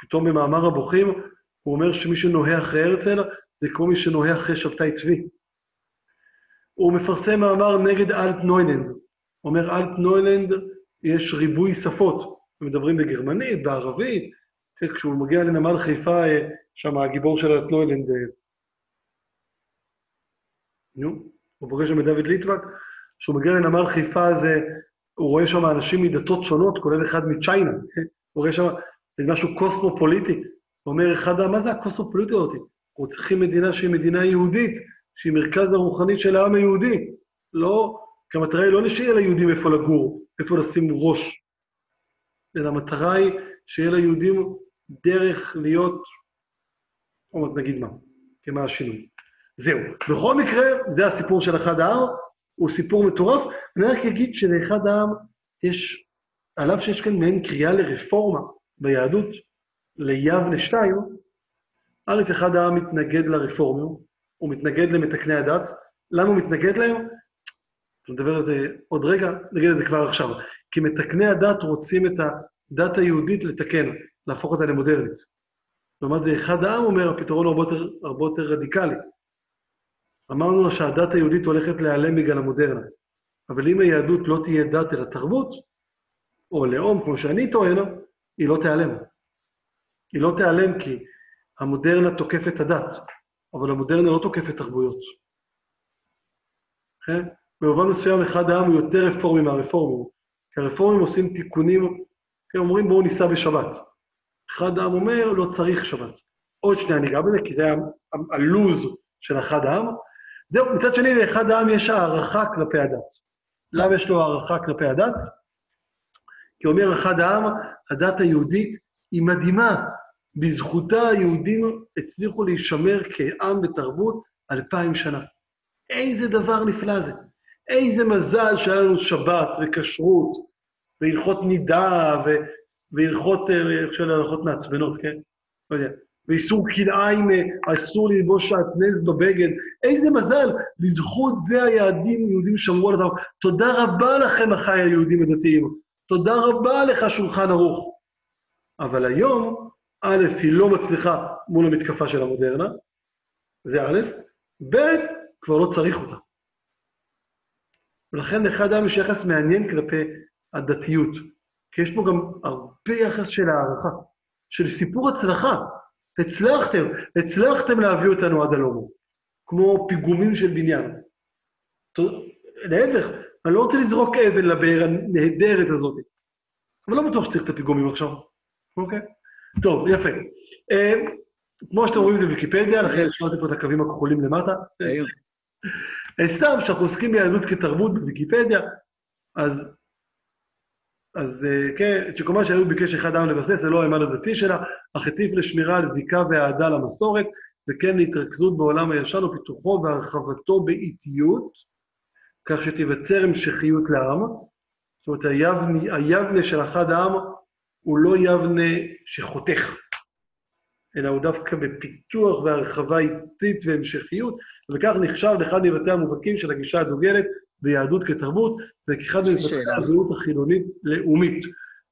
פתאום במאמר הבוכים, הוא אומר שמי שנוהה אחרי הרצל, זה כמו מי שנוהה אחרי שבתאי צבי. הוא מפרסם מאמר נגד אלט נוילנד. אומר, אלט נוילנד, יש ריבוי שפות. מדברים בגרמנית, בערבית. כשהוא מגיע לנמל חיפה, אה, שם הגיבור של אלט נוילנד, אה, נו, הוא פוגש שם את דוד ליטבק, כשהוא מגיע לנמל חיפה הזה, הוא רואה שם אנשים מדתות שונות, כולל אחד מצ'יינה, כן? הוא רואה שם איזה משהו קוסמופוליטי. הוא אומר, אחד, מה זה הקוסמופוליטי הזאת? אנחנו צריכים מדינה שהיא מדינה יהודית, שהיא מרכז הרוחני של העם היהודי. לא, כי המטרה היא לא להשאיר ליהודים איפה לגור, איפה לשים ראש, אלא המטרה היא שיהיה ליהודים דרך להיות, מעט נגיד מה, כמה השינוי. זהו. בכל מקרה, זה הסיפור של אחד העם, הוא סיפור מטורף. אני רק אגיד שלאחד העם יש, על אף שיש כאן מעין קריאה לרפורמה ביהדות, ליבנה שתיים, א', אחד העם מתנגד לרפורמים, הוא מתנגד למתקני הדת. למה הוא מתנגד להם? נדבר על זה עוד רגע, נגיד על זה כבר עכשיו. כי מתקני הדת רוצים את הדת היהודית לתקן, להפוך אותה למודרנית. לעומת זה, אחד העם אומר, הפתרון הוא הרבה יותר רדיקלי. אמרנו שהדת היהודית הולכת להיעלם בגלל המודרנה. אבל אם היהדות לא תהיה דת אלא תרבות, או לאום, כמו שאני טוען, היא לא תיעלם. היא לא תיעלם כי המודרנה תוקפת את הדת, אבל המודרנה לא תוקפת תרבויות. כן? במובן מסוים אחד העם הוא יותר רפורמי מהרפורמים, כי הרפורמים עושים תיקונים, הם אומרים בואו ניסע בשבת. אחד העם אומר לא צריך שבת. עוד שנייה ניגע בזה, כי זה הלוז של אחד העם. זהו, מצד שני, לאחד העם יש הערכה כלפי הדת. למה יש לו הערכה כלפי הדת? כי אומר אחד העם, הדת היהודית היא מדהימה. בזכותה היהודים הצליחו להישמר כעם ותרבות אלפיים שנה. איזה דבר נפלא זה. איזה מזל שהיה לנו שבת וכשרות והלכות נידה והלכות, איך שאלה, הלכות מעצבנות, כן? לא יודע. ואיסור כלאיים, אסור ללבוש שעטנז בבגד. איזה מזל, בזכות זה היהודים, יהודים שמרו על הדבר. תודה רבה לכם, אחיי היהודים הדתיים. תודה רבה לך, שולחן ערוך. אבל היום, א', היא לא מצליחה מול המתקפה של המודרנה, זה א', ב', כבר לא צריך אותה. ולכן לאחד העם יש יחס מעניין כלפי הדתיות, כי יש פה גם הרבה יחס של הערכה, של סיפור הצלחה. הצלחתם, הצלחתם להביא אותנו עד הלום, כמו פיגומים של בניין. להפך, אני לא רוצה לזרוק אבן לבאר הנהדרת הזאת, אבל לא בטוח שצריך את הפיגומים עכשיו, אוקיי? טוב, יפה. אה, כמו שאתם רואים, זה ויקיפדיה, לכן השמעתי פה את הקווים הכחולים למטה. אה, סתם, כשאנחנו עוסקים ביהדות כתרבות בוויקיפדיה, אז, אז אה, כן, שכמובן שהיהדות ביקש אחד העם לבסס, זה לא האמון הדתי שלה, אך הטיף לשמירה על זיקה ואהדה למסורת, וכן להתרכזות בעולם הישן ופיתוחו והרחבתו באיטיות, כך שתיווצר המשכיות לעם. זאת אומרת, היבנה, היבנה של אחד העם הוא לא יבנה שחותך, אלא הוא דווקא בפיתוח והרחבה איטית והמשכיות, וכך נחשב לאחד מבתי המובהקים של הגישה הדוגלת ביהדות כתרבות, וכאחד מבתי הזהות החילונית-לאומית.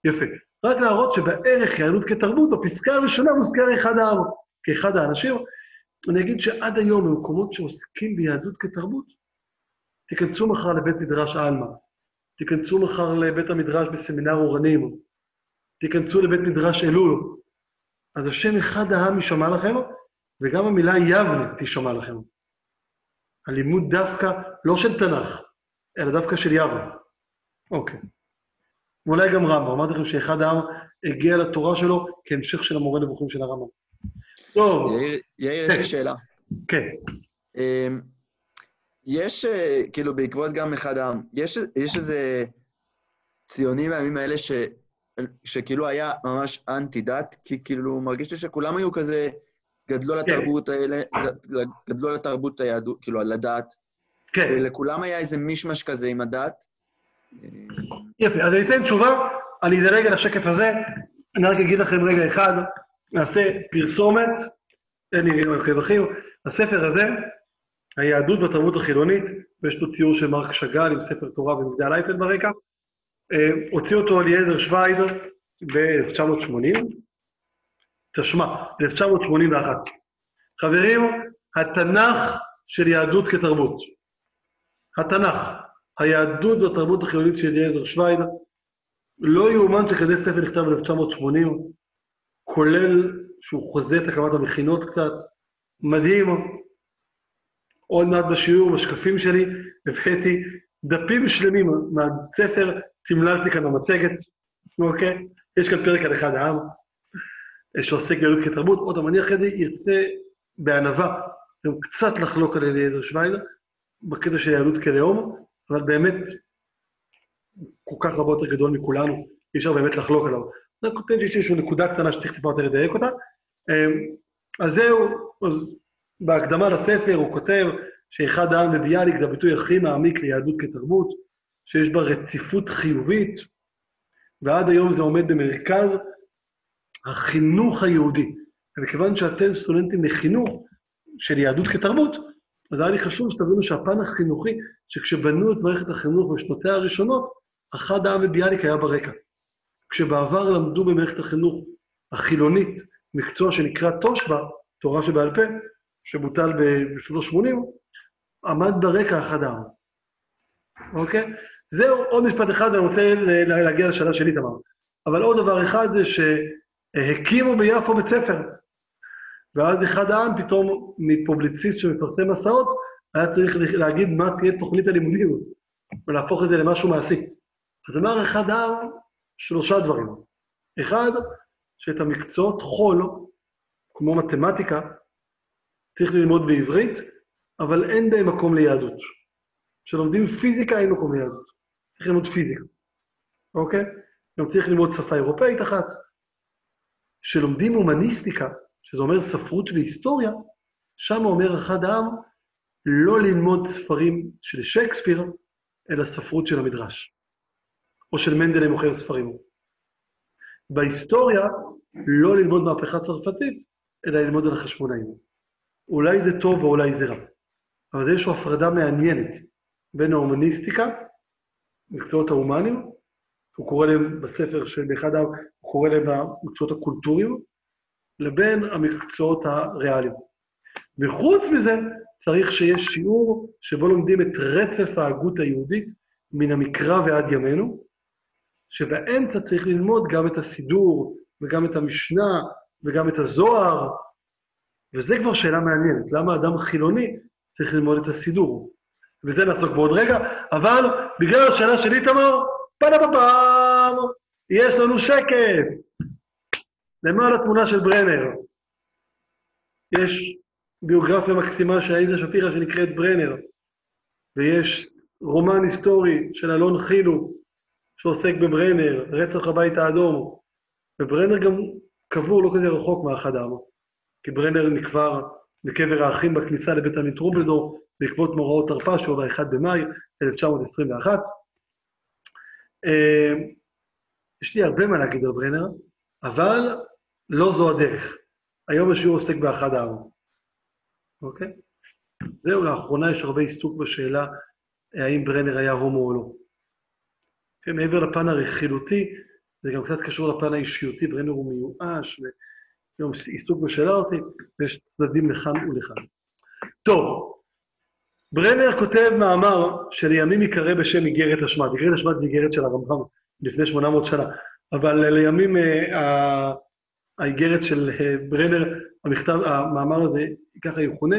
יפה. רק להראות שבערך יהדות כתרבות, בפסקה הראשונה מוזכר אחד העם, כאחד האנשים. אני אגיד שעד היום, במקומות שעוסקים ביהדות כתרבות, תיכנסו מחר לבית מדרש עלמא, תיכנסו מחר לבית המדרש בסמינר אורנים, תיכנסו לבית מדרש אלול, אז השם אחד העם יישמע לכם, וגם המילה יבנה תישמע לכם. הלימוד דווקא, לא של תנ"ך, אלא דווקא של יבנה. אוקיי. ואולי גם רמב"ם. אמרתי לכם שאחד העם הגיע לתורה שלו כהמשך של המורה נבוכים של הרמב"ם. טוב. יאיר, יאיר, יש לי שאלה. כן. אמ, יש, אה, כאילו, בעקבות גם אחד העם, יש, יש איזה ציונים בימים האלה ש, שכאילו היה ממש אנטי-דת, כי כאילו, מרגיש לי שכולם היו כזה, גדלו על התרבות האלה, גדלו על התרבות היהדות, כאילו, על הדת. כן. ולכולם היה איזה מישמש כזה עם הדת. יפה, אז אני אתן תשובה, אני אדלג על השקף הזה, אני רק אגיד לכם רגע אחד, נעשה פרסומת, אין לי רווחים, הספר הזה, היהדות והתרבות החילונית, ויש פה ציור של מרק שאגאל עם ספר תורה ומגדל אייפל ברקע, אה, הוציא אותו אליעזר שווייד ב-1980, תשמע, ב-1981. חברים, התנ"ך של יהדות כתרבות. התנ"ך, היהדות והתרבות החילונית של אליעזר שווייד, לא יאומן שכזה ספר נכתב ב-1980, כולל שהוא חוזה את הקמת המכינות קצת, מדהים. עוד מעט בשיעור, בשקפים שלי, הבאתי דפים שלמים מהספר, תמללתי כאן במצגת, אוקיי? יש כאן פרק על אחד העם, שעוסק ביהדות כתרבות. עוד אחרי זה ארצה בענווה, גם קצת לחלוק על אליעזר שוויידר, בקטע של יהדות כלאום, אבל באמת, כל כך הרבה יותר גדול מכולנו, אי אפשר באמת לחלוק עליו. אני כותב שיש איזושהי נקודה קטנה שצריך טיפה יותר לדייק אותה. אמ, אז זהו, אז בהקדמה לספר הוא כותב שאחד העם בביאליק זה הביטוי הכי מעמיק ליהדות כתרבות, שיש בה רציפות חיובית, ועד היום זה עומד במרכז החינוך היהודי. ומכיוון שאתם סטודנטים לחינוך של יהדות כתרבות, אז היה לי חשוב שתבינו שהפן החינוכי, שכשבנו את מערכת החינוך בשנותיה הראשונות, אחד העם וביאליק היה ברקע. כשבעבר למדו במערכת החינוך החילונית מקצוע שנקרא תושבע, תורה שבעל פה, שבוטל בשנות ה-80, עמד ברקע אחד העם. אוקיי? זהו, עוד משפט אחד, אני רוצה להגיע לשאלה שלי, תמר. אבל עוד דבר אחד זה שהקימו ביפו בית ספר. ואז אחד העם פתאום, מפובליציסט שמפרסם מסעות, היה צריך להגיד מה תהיה תוכנית הלימודים, ולהפוך את זה למשהו מעשי. אז אמר אחד העם שלושה דברים. אחד, שאת המקצועות חול, כמו מתמטיקה, צריך ללמוד בעברית, אבל אין בהם מקום ליהדות. כשלומדים פיזיקה אין מקום ליהדות. צריך ללמוד פיזיקה, אוקיי? גם צריך ללמוד שפה אירופאית אחת. כשלומדים הומניסטיקה, שזה אומר ספרות והיסטוריה, שם אומר אחד העם, לא ללמוד ספרים של שייקספיר, אלא ספרות של המדרש. או של מנדלי מוכר ספרים. בהיסטוריה, לא ללמוד מהפכה צרפתית, אלא ללמוד על החשמונאים. אולי זה טוב ואולי זה רע. אבל יש לו הפרדה מעניינת בין ההומניסטיקה, מקצועות ההומניים, הוא קורא להם בספר של באחד העם, הוא קורא להם המקצועות הקולטוריים, לבין המקצועות הריאליים. וחוץ מזה, צריך שיש שיעור שבו לומדים את רצף ההגות היהודית מן המקרא ועד ימינו, שבאמצע צריך ללמוד גם את הסידור, וגם את המשנה, וגם את הזוהר, וזה כבר שאלה מעניינת. למה אדם חילוני צריך ללמוד את הסידור? וזה נעסוק בעוד רגע, אבל בגלל השאלה של איתמר, פנה בפעם, יש לנו שקף. למעלה תמונה של ברנר. יש ביוגרפיה מקסימה של עאידה שפירא שנקראת ברנר, ויש רומן היסטורי של אלון חילו, שעוסק בברנר, רצח הבית האדום, וברנר גם קבור לא כזה רחוק מאחד העם, כי ברנר נקבר בקבר האחים בכניסה לבית עמית רובלדור בעקבות מאורעות תרפ"א, שהוא ב-1 במאי 1921. אה, יש לי הרבה מה להגיד על ברנר, אבל לא זו הדרך. היום השיעור עוסק באחד העם. אוקיי? זהו, לאחרונה יש הרבה עיסוק בשאלה האם ברנר היה הומו או לא. כן, מעבר לפן הרכילותי, זה גם קצת קשור לפן האישיותי, ברנר הוא מיואש, ויום עיסוק בשאלה אותי, ויש צדדים לכאן ולכאן. טוב, ברנר כותב מאמר שלימים ייקרא בשם איגרת השמד. איגרת השמד זה איגרת של הרמב"ם לפני 800 שנה, אבל לימים אה, האיגרת של אה, ברנר, המכתב, המאמר הזה, ככה יכונה,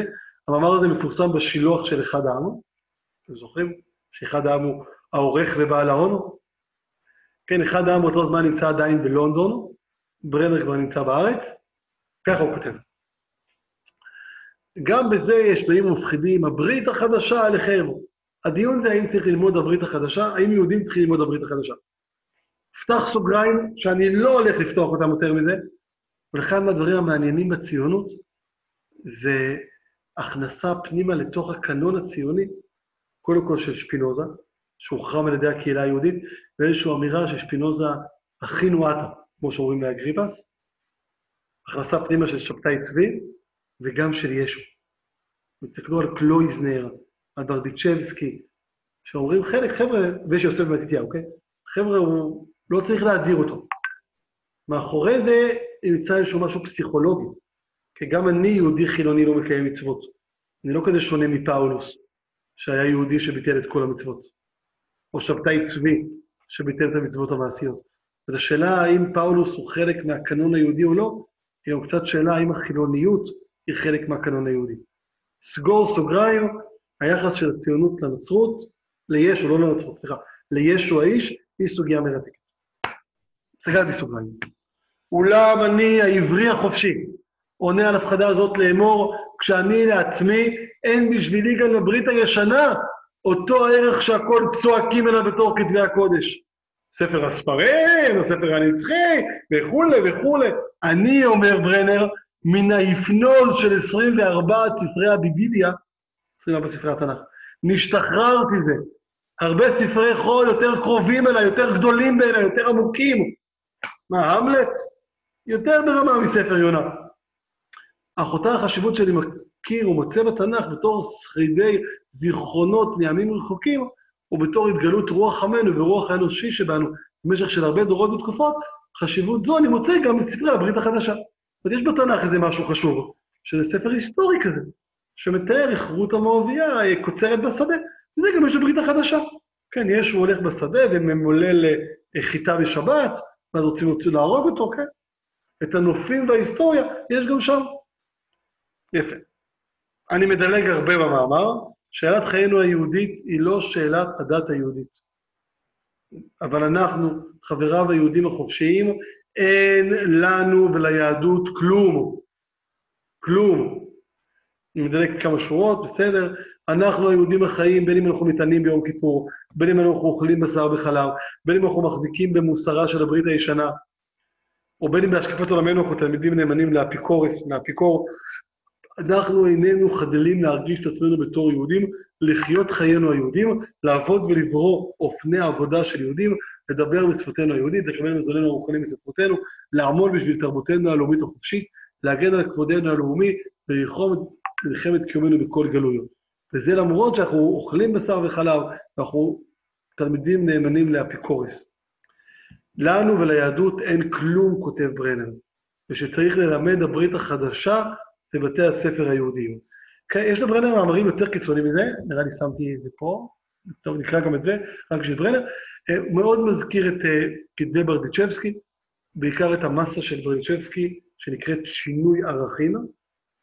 המאמר הזה מפורסם בשילוח של אחד העם. אתם זוכרים? שאחד העם הוא העורך ובעל ההון? כן, אחד העם באותו זמן נמצא עדיין בלונדון, ברנר כבר נמצא בארץ, ככה הוא כותב. גם בזה יש תנאים מפחידים, הברית החדשה עליכם. הדיון זה האם צריך ללמוד הברית החדשה, האם יהודים צריכים ללמוד הברית החדשה. פתח סוגריים, שאני לא הולך לפתוח אותם יותר מזה, אבל אחד מהדברים המעניינים בציונות זה הכנסה פנימה לתוך הקנון הציוני, קודם כל של שפינוזה, שהוחרם על ידי הקהילה היהודית, ואיזושהי אמירה ששפינוזה הכי נועטה, כמו שאומרים לאגריפס, הכנסה פנימה של שבתאי צבי וגם של ישו. תסתכלו על קלויזנר, על ברדיצ'בסקי, שאומרים חלק, חבר'ה, ויש יוסף מתתיהו, אוקיי? חבר'ה, הוא לא צריך להדיר אותו. מאחורי זה נמצא איזשהו משהו פסיכולוגי, כי גם אני, יהודי חילוני, לא מקיים מצוות. אני לא כזה שונה מפאולוס, שהיה יהודי שביטל את כל המצוות. או שבתאי צבי, שביטל את המצוות המעשיות. אז השאלה האם פאולוס הוא חלק מהקנון היהודי או לא, היא גם קצת שאלה האם החילוניות היא חלק מהקנון היהודי. סגור סוגריים, היחס של הציונות לנצרות, לישו, לא לנצרות, סליחה, לישו האיש, היא סוגיה מרתקת. סגרתי סוגריים. אולם אני העברי החופשי, עונה על הפחדה הזאת לאמור, כשאני לעצמי, אין בשבילי גם בברית הישנה אותו הערך שהכל צועקים אליו בתור כתבי הקודש. ספר הספרים, הספר הנצחי, וכולי וכולי. אני, אומר ברנר, מן ההפנוז של 24 ספרי הביבידיה, 24 ספרי התנ"ך, נשתחררתי זה. הרבה ספרי חול יותר קרובים אליי, יותר גדולים בעיניי, יותר עמוקים. מה, המלט? יותר ברמה מספר יונה. אך אותה החשיבות שאני מכיר ומוצא בתנ"ך בתור שרידי זיכרונות מימים רחוקים, ובתור התגלות רוח עמנו ורוח האנושי שבנו במשך של הרבה דורות ותקופות, חשיבות זו אני מוצא גם בספרי הברית החדשה. זאת אומרת, יש בתנ"ך איזה משהו חשוב, שזה ספר היסטורי כזה, שמתאר איך רות המואביה קוצרת בשדה, וזה גם יש בברית החדשה. כן, ישו הולך בשדה וממולל חיטה בשבת, ואז רוצים להרוג אותו, כן? את הנופים בהיסטוריה יש גם שם. יפה. אני מדלג הרבה במאמר, שאלת חיינו היהודית היא לא שאלת הדת היהודית. אבל אנחנו, חבריו היהודים החופשיים, אין לנו וליהדות כלום. כלום. אני מדלג כמה שורות, בסדר? אנחנו היהודים החיים, בין אם אנחנו מתענים ביום כיפור, בין אם אנחנו אוכלים בשר וחלב, בין אם אנחנו מחזיקים במוסרה של הברית הישנה, או בין אם בהשקפת עולמנו אנחנו תלמידים נאמנים לאפיקורס, לאפיקור, אנחנו איננו חדלים להרגיש את עצמנו בתור יהודים, לחיות חיינו היהודים, לעבוד ולברוא אופני עבודה של יהודים, לדבר בשפתנו היהודית, לקבל מזוננו הרוחני מספרותינו, לעמול בשביל תרבותנו הלאומית החופשית, להגן על כבודנו הלאומי וללחום את מלחמת קיומנו בכל גלויות. וזה למרות שאנחנו אוכלים בשר וחלב, ואנחנו תלמידים נאמנים לאפיקורס. לנו וליהדות אין כלום, כותב ברנר, ושצריך ללמד הברית החדשה בבתי הספר היהודיים. כן, יש לברנר מאמרים יותר קיצוניים מזה, נראה לי שמתי את זה פה, טוב, נקרא גם את זה, רק בשביל ברנר. אה, הוא מאוד מזכיר את אה, כתבי ברדיצ'בסקי, בעיקר את המסה של ברדיצ'בסקי, שנקראת שינוי ערכים,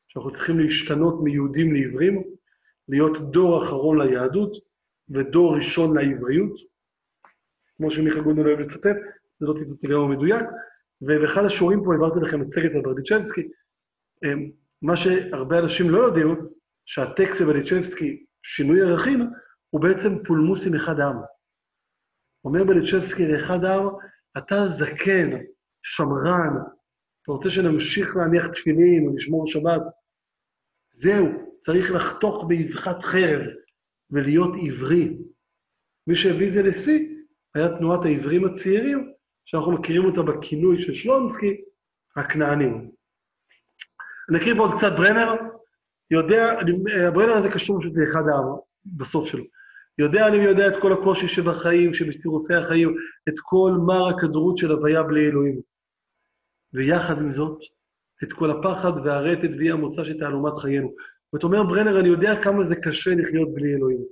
שאנחנו צריכים להשתנות מיהודים לעברים, להיות דור אחרון ליהדות ודור ראשון לעבריות, כמו שמיכה גודמן אוהב לצטט, זה לא ציטוט לגמרי מדויק, ובאחד השיעורים פה העברתי לכם מצגת על ברדיצ'בסקי. אה, מה שהרבה אנשים לא יודעים, שהטקסט של ברדיצ'בסקי, שינוי ערכים, הוא בעצם פולמוס עם אחד העם. אומר בליצ'בסקי לאחד העם, אתה זקן, שמרן, אתה רוצה שנמשיך להניח תפילין ולשמור שבת? זהו, צריך לחתוך באבחת חרב ולהיות עברי. מי שהביא זה לשיא היה תנועת העברים הצעירים, שאנחנו מכירים אותה בכינוי של שלונסקי, הכנענים. אני אקריא פה עוד קצת ברנר. יודע, ברנר הזה קשור פשוט לאחד העם, בסוף שלו. יודע אני יודע את כל הקושי שבחיים, שבצירופי החיים, את כל מר הכדרות של הוויה בלי אלוהים. ויחד עם זאת, את כל הפחד והרטט ואי המוצא של תעלומת חיינו. זאת אומרת, ברנר, אני יודע כמה זה קשה לחיות בלי אלוהים.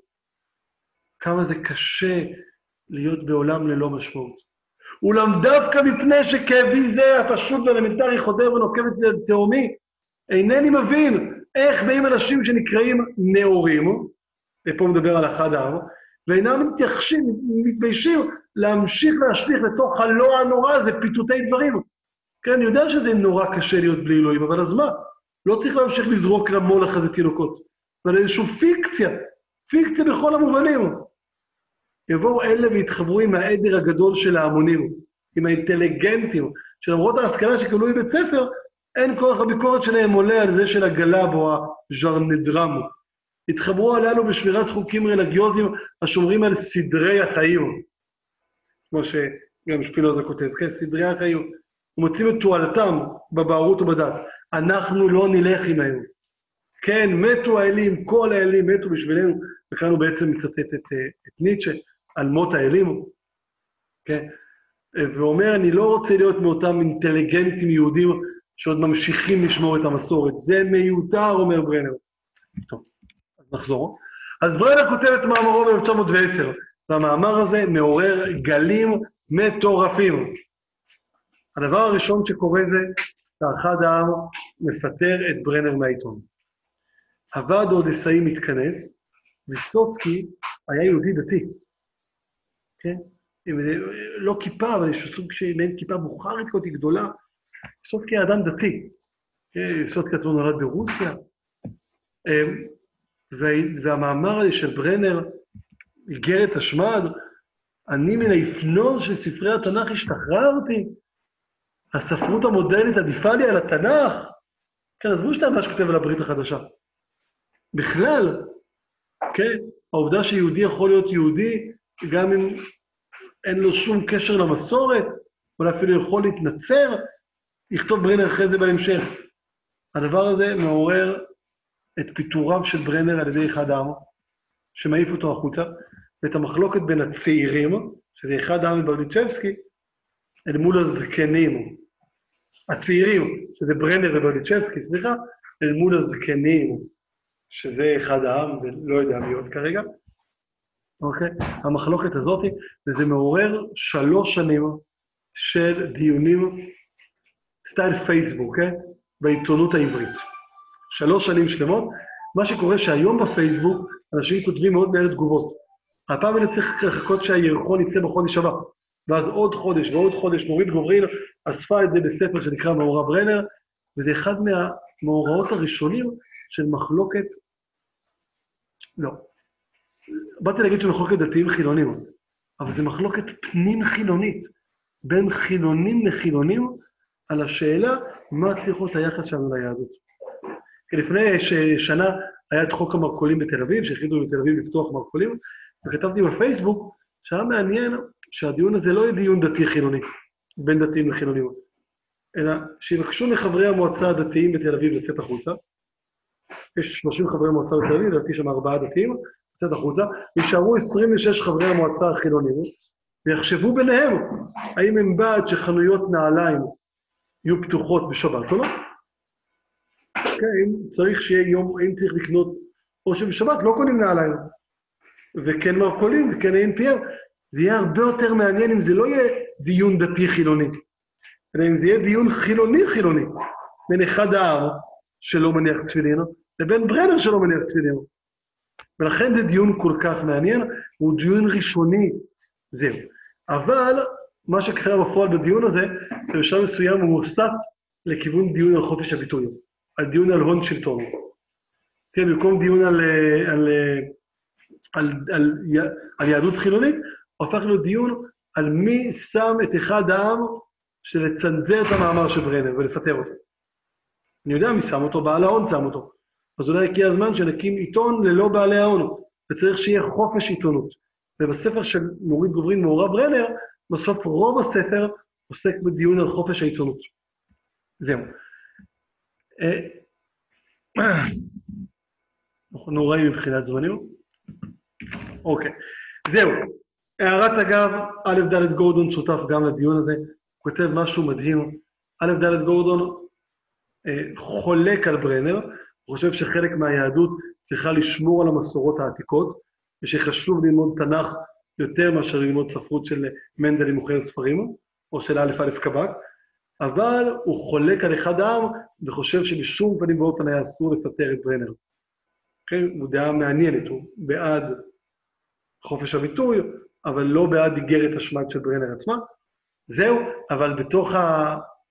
כמה זה קשה להיות בעולם ללא משמעות. אולם דווקא מפני שכאבי זה הפשוט והאלמנטרי חודר ונוקב את תהומי, אינני מבין איך באים אנשים שנקראים נאורים, ופה מדבר על אחד העם, ואינם מתייחשים, מתביישים להמשיך להשליך לתוך הלא הנורא הזה פיתותי דברים. כן, אני יודע שזה נורא קשה להיות בלי אלוהים, אבל אז מה? לא צריך להמשיך לזרוק למולך הזה תינוקות. אבל איזושהי פיקציה, פיקציה בכל המובנים. יבואו אלה ויתחברו עם העדר הגדול של ההמונים, עם האינטליגנטים, שלמרות ההשכלה שקיבלו מבית ספר, אין כוח הביקורת שלהם עולה על זה של הגלב או הז'רנדרם. התחברו הללו בשמירת חוקים רלגיוזיים השומרים על סדרי החיים, כמו שגם שפינוזה כותב, כן? סדרי החיים. ומוצאים את תועלתם בבערות ובדת. אנחנו לא נלך עמהם. כן, מתו האלים, כל האלים מתו בשבילנו, וכאן הוא בעצם מצטט את, את ניטשה על מות האלים, כן? ואומר, אני לא רוצה להיות מאותם אינטליגנטים יהודים שעוד ממשיכים לשמור את המסורת. זה מיותר, אומר ברנר. טוב. נחזור. אז ברנר כותב את מאמרו ב-1910, והמאמר הזה מעורר גלים מטורפים. הדבר הראשון שקורה זה שאחד העם מפטר את ברנר מהעיתון. הוועד ההודסאי מתכנס, ויסוצקי היה יהודי דתי. כן? לא כיפה, אבל יש סוג של מעין כיפה בוכרית כזאת גדולה. ויסוצקי היה אדם דתי. ויסוצקי עצמו נולד ברוסיה. והמאמר הזה של ברנר, איגרת השמד, אני מן ההפנוז של ספרי התנ"ך השתחררתי, הספרות המודרנית עדיפה לי על התנ"ך. כן, עזבו שאתה מה שכותב על הברית החדשה. בכלל, כן, העובדה שיהודי יכול להיות יהודי, גם אם אין לו שום קשר למסורת, אולי אפילו יכול להתנצר, יכתוב ברנר אחרי זה בהמשך. הדבר הזה מעורר את פיטוריו של ברנר על ידי אחד העם, שמעיף אותו החוצה, ואת המחלוקת בין הצעירים, שזה אחד העם וברדיצ'בסקי, אל מול הזקנים. הצעירים, שזה ברנר וברדיצ'בסקי, סליחה, אל מול הזקנים, שזה אחד העם, ולא יודע מי עוד כרגע. אוקיי? המחלוקת הזאת, וזה מעורר שלוש שנים של דיונים סטייל פייסבוק, כן? בעיתונות העברית. שלוש שנים שלמות. מה שקורה שהיום בפייסבוק, אנשים כותבים מאוד מהר תגובות. הפעם אני צריך לחכות שהירחון יצא בחודש הבא. ואז עוד חודש ועוד חודש, נורית גוברין אספה את זה בספר שנקרא מאורע ברנר, וזה אחד מהמאורעות הראשונים של מחלוקת... לא. באתי להגיד שמחלוקת דתיים חילונים, אבל זה מחלוקת פנים-חילונית, בין חילונים לחילונים, על השאלה מה צריך להיות היחס שלנו ליהדות. לפני שנה היה את חוק המרכולים בתל אביב, שהחליטו בתל אביב לפתוח מרכולים, וכתבתי בפייסבוק שהיה מעניין שהדיון הזה לא יהיה דיון דתי-חילוני, בין דתיים לחילונים. אלא שיבקשו מחברי המועצה הדתיים בתל אביב לצאת החוצה. יש 30 חברי מועצה בתל אביב, לדעתי שם ארבעה דתיים, לצאת החוצה, יישארו 26 חברי המועצה החילונים, ויחשבו ביניהם האם הם בעד שחנויות נעליים יהיו פתוחות בשבת או לא. כן, צריך שיהיה יום, האם צריך לקנות, או שבשבת לא קונים נעליים, וכן מרכולים וכן ANPR, זה יהיה הרבה יותר מעניין אם זה לא יהיה דיון דתי-חילוני, אלא אם זה יהיה דיון חילוני-חילוני, בין אחד העם שלא מניח תפילין, לבין ברנר שלא מניח תפילין. ולכן זה דיון כל כך מעניין, הוא דיון ראשוני, זהו. אבל מה שקרה בפועל בדיון הזה, בשלב מסוים הוא הוסט לכיוון דיון על חופש הביטוי, על דיון על הון שלטון. כן, במקום דיון על, על, על, על, על יהדות חילונית, הפך להיות דיון על מי שם את אחד העם של לצנזר את המאמר של ברנר ולפטר אותו. אני יודע מי שם אותו, בעל ההון שם אותו. אז אולי הגיע הזמן שנקים עיתון ללא בעלי ההון, וצריך שיהיה חופש עיתונות. ובספר של נורית גוברין, מאורע ברנר, בסוף רוב הספר עוסק בדיון על חופש העיתונות. זהו. אנחנו נוראים מבחינת זמנים. אוקיי. זהו. הערת אגב, א' ד' גורדון שותף גם לדיון הזה, הוא כותב משהו מדהים. א' ד' גורדון אה, חולק על ברנר, הוא חושב שחלק מהיהדות צריכה לשמור על המסורות העתיקות, ושחשוב ללמוד תנ"ך יותר מאשר ללמוד ספרות של מנדל עם מוכר ספרים, או של א' א' קב"ק, אבל הוא חולק על אחד העם וחושב שבשום פנים ואופן היה אסור לפטר את ברנר. כן? הוא דעה מעניינת, הוא בעד חופש הביטוי, אבל לא בעד איגרת השמד של ברנר עצמה. זהו, אבל בתוך ה...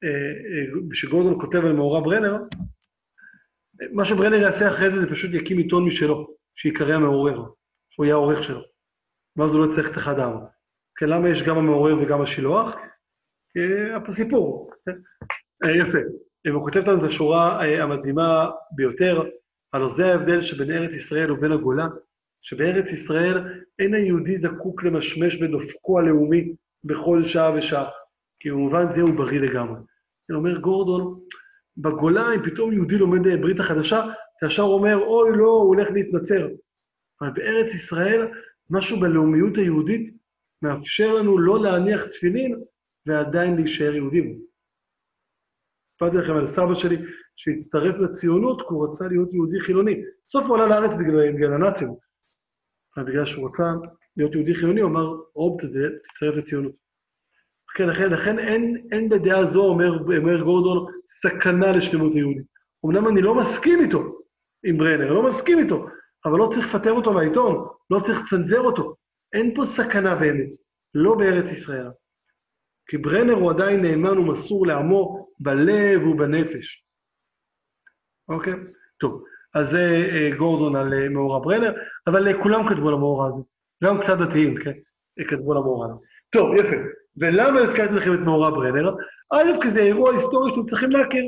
אה, אה, כשגורדון כותב על מאורע ברנר, מה שברנר יעשה אחרי זה, זה פשוט יקים עיתון משלו, שיקרא המעורר, שהוא יהיה העורך שלו. ואז הוא לא יצטרך את אחד העם. כן, למה יש גם המעורר וגם השילוח? כי הסיפור, כן? אה, יפה. הוא כותב לנו את השורה המדהימה ביותר, הלוא זה ההבדל שבין ארץ ישראל ובין הגולה, שבארץ ישראל אין היהודי זקוק למשמש בדופקו הלאומי בכל שעה ושעה, כי במובן זה הוא בריא לגמרי. אומר גורדון, בגולה, אם פתאום יהודי לומד ברית החדשה, אתה ישר אומר, אוי, לא, הוא הולך להתנצר. אבל בארץ ישראל, משהו בלאומיות היהודית מאפשר לנו לא להניח תפילין ועדיין להישאר יהודים. סיפרתי לכם על סבא שלי, שהצטרף לציונות כי הוא רצה להיות יהודי חילוני. בסוף הוא עלה לארץ בגלל, בגלל הנאצים. אבל בגלל שהוא רצה להיות יהודי חילוני, הוא אמר, רוב תצטרף לציונות. כן, לכן, לכן אין, אין בדעה זו, אומר, אומר גורדון, סכנה לשלמות היהודית. אמנם אני לא מסכים איתו, עם ברנר, לא מסכים איתו, אבל לא צריך לפטר אותו מהעיתון, לא צריך לצנזר אותו. אין פה סכנה באמת, לא בארץ ישראל. כי ברנר הוא עדיין נאמן ומסור לעמו בלב ובנפש. אוקיי? טוב, אז זה אה, גורדון על אה, מאורע ברנר, אבל אה, כולם כתבו על המאורע הזה. גם קצת דתיים, כן? כתבו על המאורע הזה. טוב, יפה. ולמה הזכרתי לכם את מאורע ברנר? א', כי זה אירוע היסטורי שאתם צריכים להכיר.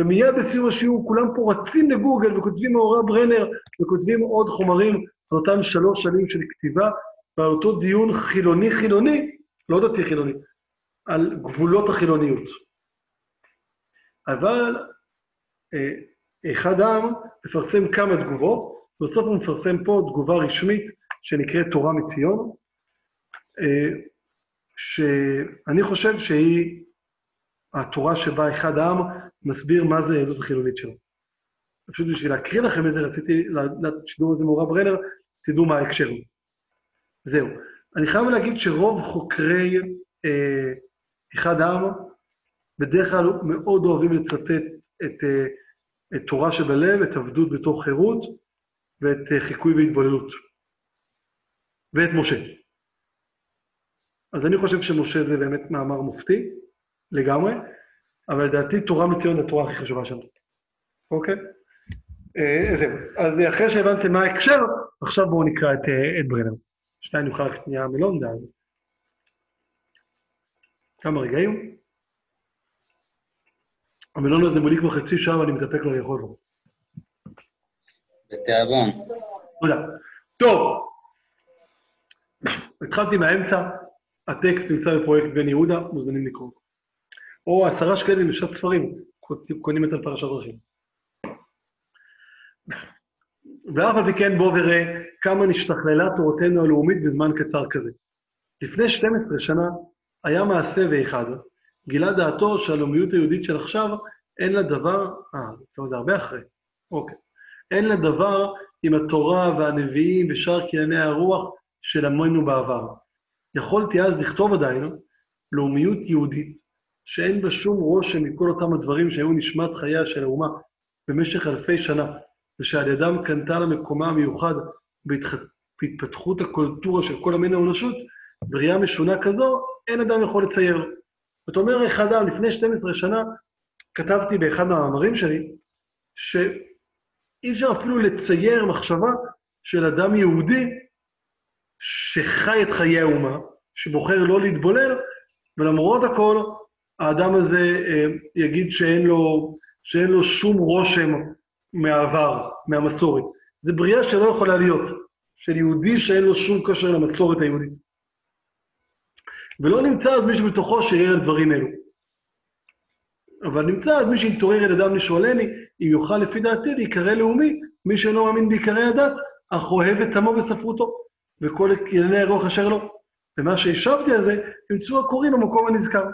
ומיד בסיום השיעור כולם פה רצים לגוגל וכותבים מאורע ברנר וכותבים עוד חומרים על אותם שלוש שנים של כתיבה ועל אותו דיון חילוני-חילוני, לא דתי-חילוני, על גבולות החילוניות. אבל אה, אחד העם מפרסם כמה תגובות, ובסוף הוא מפרסם פה תגובה רשמית שנקראת תורה מציון, אה, שאני חושב שהיא התורה שבה אחד העם מסביר מה זה היהדות החילונית שלו. פשוט בשביל להקריא לכם את זה, רציתי, לשידור הזה מעורב ברנר, תדעו מה ההקשר. זהו. אני חייב להגיד שרוב חוקרי אה, אחד העם, בדרך כלל מאוד אוהבים לצטט את, אה, את תורה שבלב, את עבדות בתוך חירות, ואת אה, חיקוי והתבוללות. ואת משה. אז אני חושב שמשה זה באמת מאמר מופתי, לגמרי, אבל לדעתי תורה מציון התורה הכי חשובה שלנו. אוקיי? אה, זהו. אז אחרי שהבנתם מה ההקשר, עכשיו בואו נקרא את, אה, את ברנר. שנייה נוכל לקחת שנייה מלונדה. כמה רגעים. המלון הזה מולי כבר חצי שעה ואני מתאפק לא לאכול לו. בתיאבון. תודה. טוב, התחלתי מהאמצע, הטקסט נמצא בפרויקט בן יהודה, מוזמנים לקרוא. או עשרה שקלים לשעת ספרים, קונים את על פרשת דרכים. ואף על פי כן בוא וראה כמה נשתכללה תורתנו הלאומית בזמן קצר כזה. לפני 12 שנה היה מעשה ואחד, גילה דעתו שהלאומיות היהודית של עכשיו אין לה דבר, אה, זה הרבה אחרי, אוקיי. אין לה דבר עם התורה והנביאים ושאר קנייני הרוח של עמנו בעבר. יכולתי אז לכתוב עדיין לאומיות יהודית, שאין בה שום רושם מכל אותם הדברים שהיו נשמת חייה של האומה במשך אלפי שנה, ושעל ידם קנתה לה מקומה המיוחד בהתפתחות הקולטורה של כל המין האנושות, בראייה משונה כזו, אין אדם יכול לצייר. זאת אומרת, איך אדם, לפני 12 שנה, כתבתי באחד מהמאמרים שלי, שאי אפשר אפילו לצייר מחשבה של אדם יהודי שחי את חיי האומה, שבוחר לא להתבולל, ולמרות הכל, האדם הזה אה, יגיד שאין לו, שאין לו שום רושם מהעבר, מהמסורת. זו בריאה שלא יכולה להיות, של יהודי שאין לו שום קשר למסורת היהודית. ולא נמצא אז מישהו בתוכו שיהיה על דברים אלו. אבל נמצא אז מי שיתעורר אל אדם לשאולני, אם יוכל לפי דעתי להיקרא לאומי, מי שאינו מאמין בעיקרי הדת, אך אוהב את עמו וספרותו, וכל ענייני הרוח אשר לו. ומה שהשבתי על זה, ימצאו הקוראים במקום הנזכר.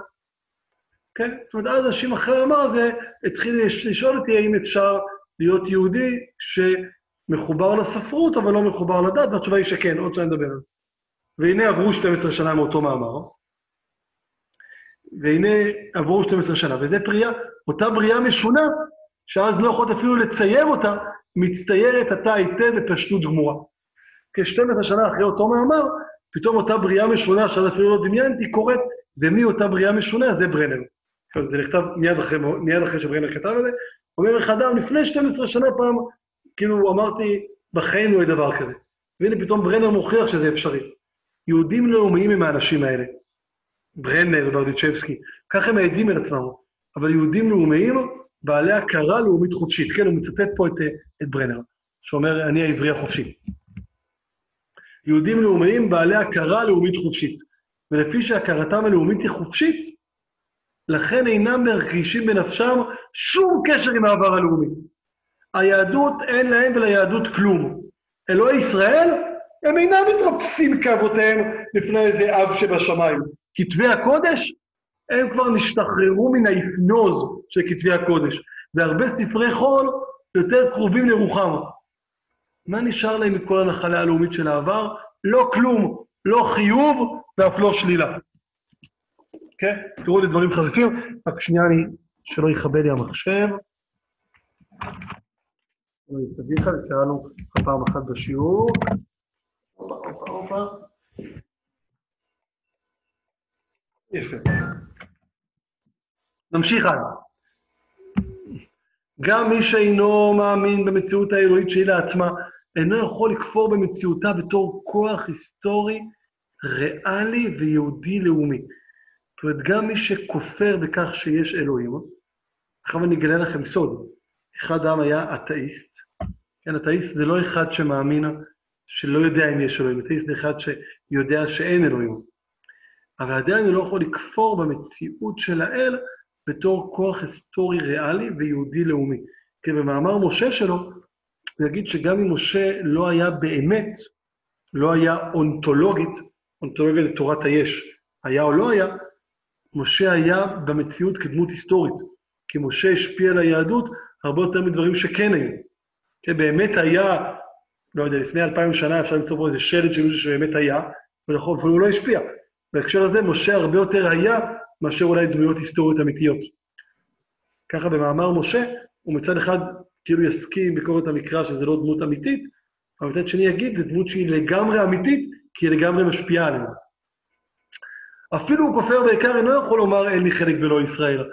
כן? זאת אומרת, אז השם אחרי אמר זה, התחיל לשאול אותי האם אפשר להיות יהודי שמחובר לספרות, אבל לא מחובר לדת, והתשובה היא שכן, עוד שנייה נדבר על זה. והנה עברו 12 שנה מאותו מאמר, והנה עברו 12 שנה, וזה פריאה, אותה בריאה משונה, שאז לא יכולת אפילו לצייר אותה, מצטיירת עתה היטב בפשטות גמורה. כ-12 שנה אחרי אותו מאמר, פתאום אותה בריאה משונה, שאז אפילו לא דמיינתי, קורית, ומי אותה בריאה משונה? זה ברנר. זה נכתב מיד אחרי, מיד אחרי שברנר כתב את זה. אומר איך אדם, לפני 12 שנה פעם, כאילו אמרתי, בחיים לא יהיה דבר כזה. והנה פתאום ברנר מוכיח שזה אפשרי. יהודים לאומיים הם האנשים האלה. ברנר וברדיצ'בסקי, ככה הם מעידים על עצמם. אבל יהודים לאומיים, בעלי הכרה לאומית חופשית. כן, הוא מצטט פה את, את ברנר, שאומר, אני העברי החופשי. יהודים לאומיים בעלי הכרה לאומית חופשית. ולפי שהכרתם הלאומית היא חופשית, לכן אינם מרגישים בנפשם שום קשר עם העבר הלאומי. היהדות, אין להם וליהדות כלום. אלוהי ישראל, הם אינם מתרפסים כאבותיהם לפני איזה אב שבשמיים. כתבי הקודש, הם כבר נשתחררו מן ההפנוז של כתבי הקודש, והרבה ספרי חול יותר קרובים לרוחם. מה נשאר להם מכל הנחלה הלאומית של העבר? לא כלום, לא חיוב ואף לא שלילה. כן? תראו לי דברים חריפים, רק שנייה אני, שלא יכבה לי המחשב. תגיד לך, קראנו פעם אחת בשיעור. יפה. נמשיך הלאה. גם מי שאינו מאמין במציאות האלוהית שהיא לעצמה, אינו יכול לכפור במציאותה בתור כוח היסטורי, ריאלי ויהודי לאומי. זאת אומרת, גם מי שכופר בכך שיש אלוהים, עכשיו אני אגלה לכם סוד. אחד העם היה אתאיסט. כן, אתאיסט זה לא אחד שמאמין, שלא יודע אם יש אלוהים, אתאיסט זה אחד שיודע שאין אלוהים. אבל עדיין הוא לא יכול לכפור במציאות של האל בתור כוח היסטורי ריאלי ויהודי לאומי. כי במאמר משה שלו, הוא יגיד שגם אם משה לא היה באמת, לא היה אונתולוגית, אונתולוגיה לתורת היש, היה או לא היה, משה היה במציאות כדמות היסטורית, כי משה השפיע על היהדות הרבה יותר מדברים שכן היו. כן, באמת היה, לא יודע, לפני אלפיים שנה אפשר למצוא פה איזה שלד של מישהו שבאמת היה, ולכן הוא לא השפיע. בהקשר הזה, משה הרבה יותר היה מאשר אולי דמויות היסטוריות אמיתיות. ככה במאמר משה, הוא מצד אחד כאילו יסכים ביקורת המקרא שזה לא דמות אמיתית, אבל מצד שני יגיד, זו דמות שהיא לגמרי אמיתית, כי היא לגמרי משפיעה עלינו. אפילו הוא כופר בעיקר, אינו יכול לומר אין לי חלק בלא ישראל.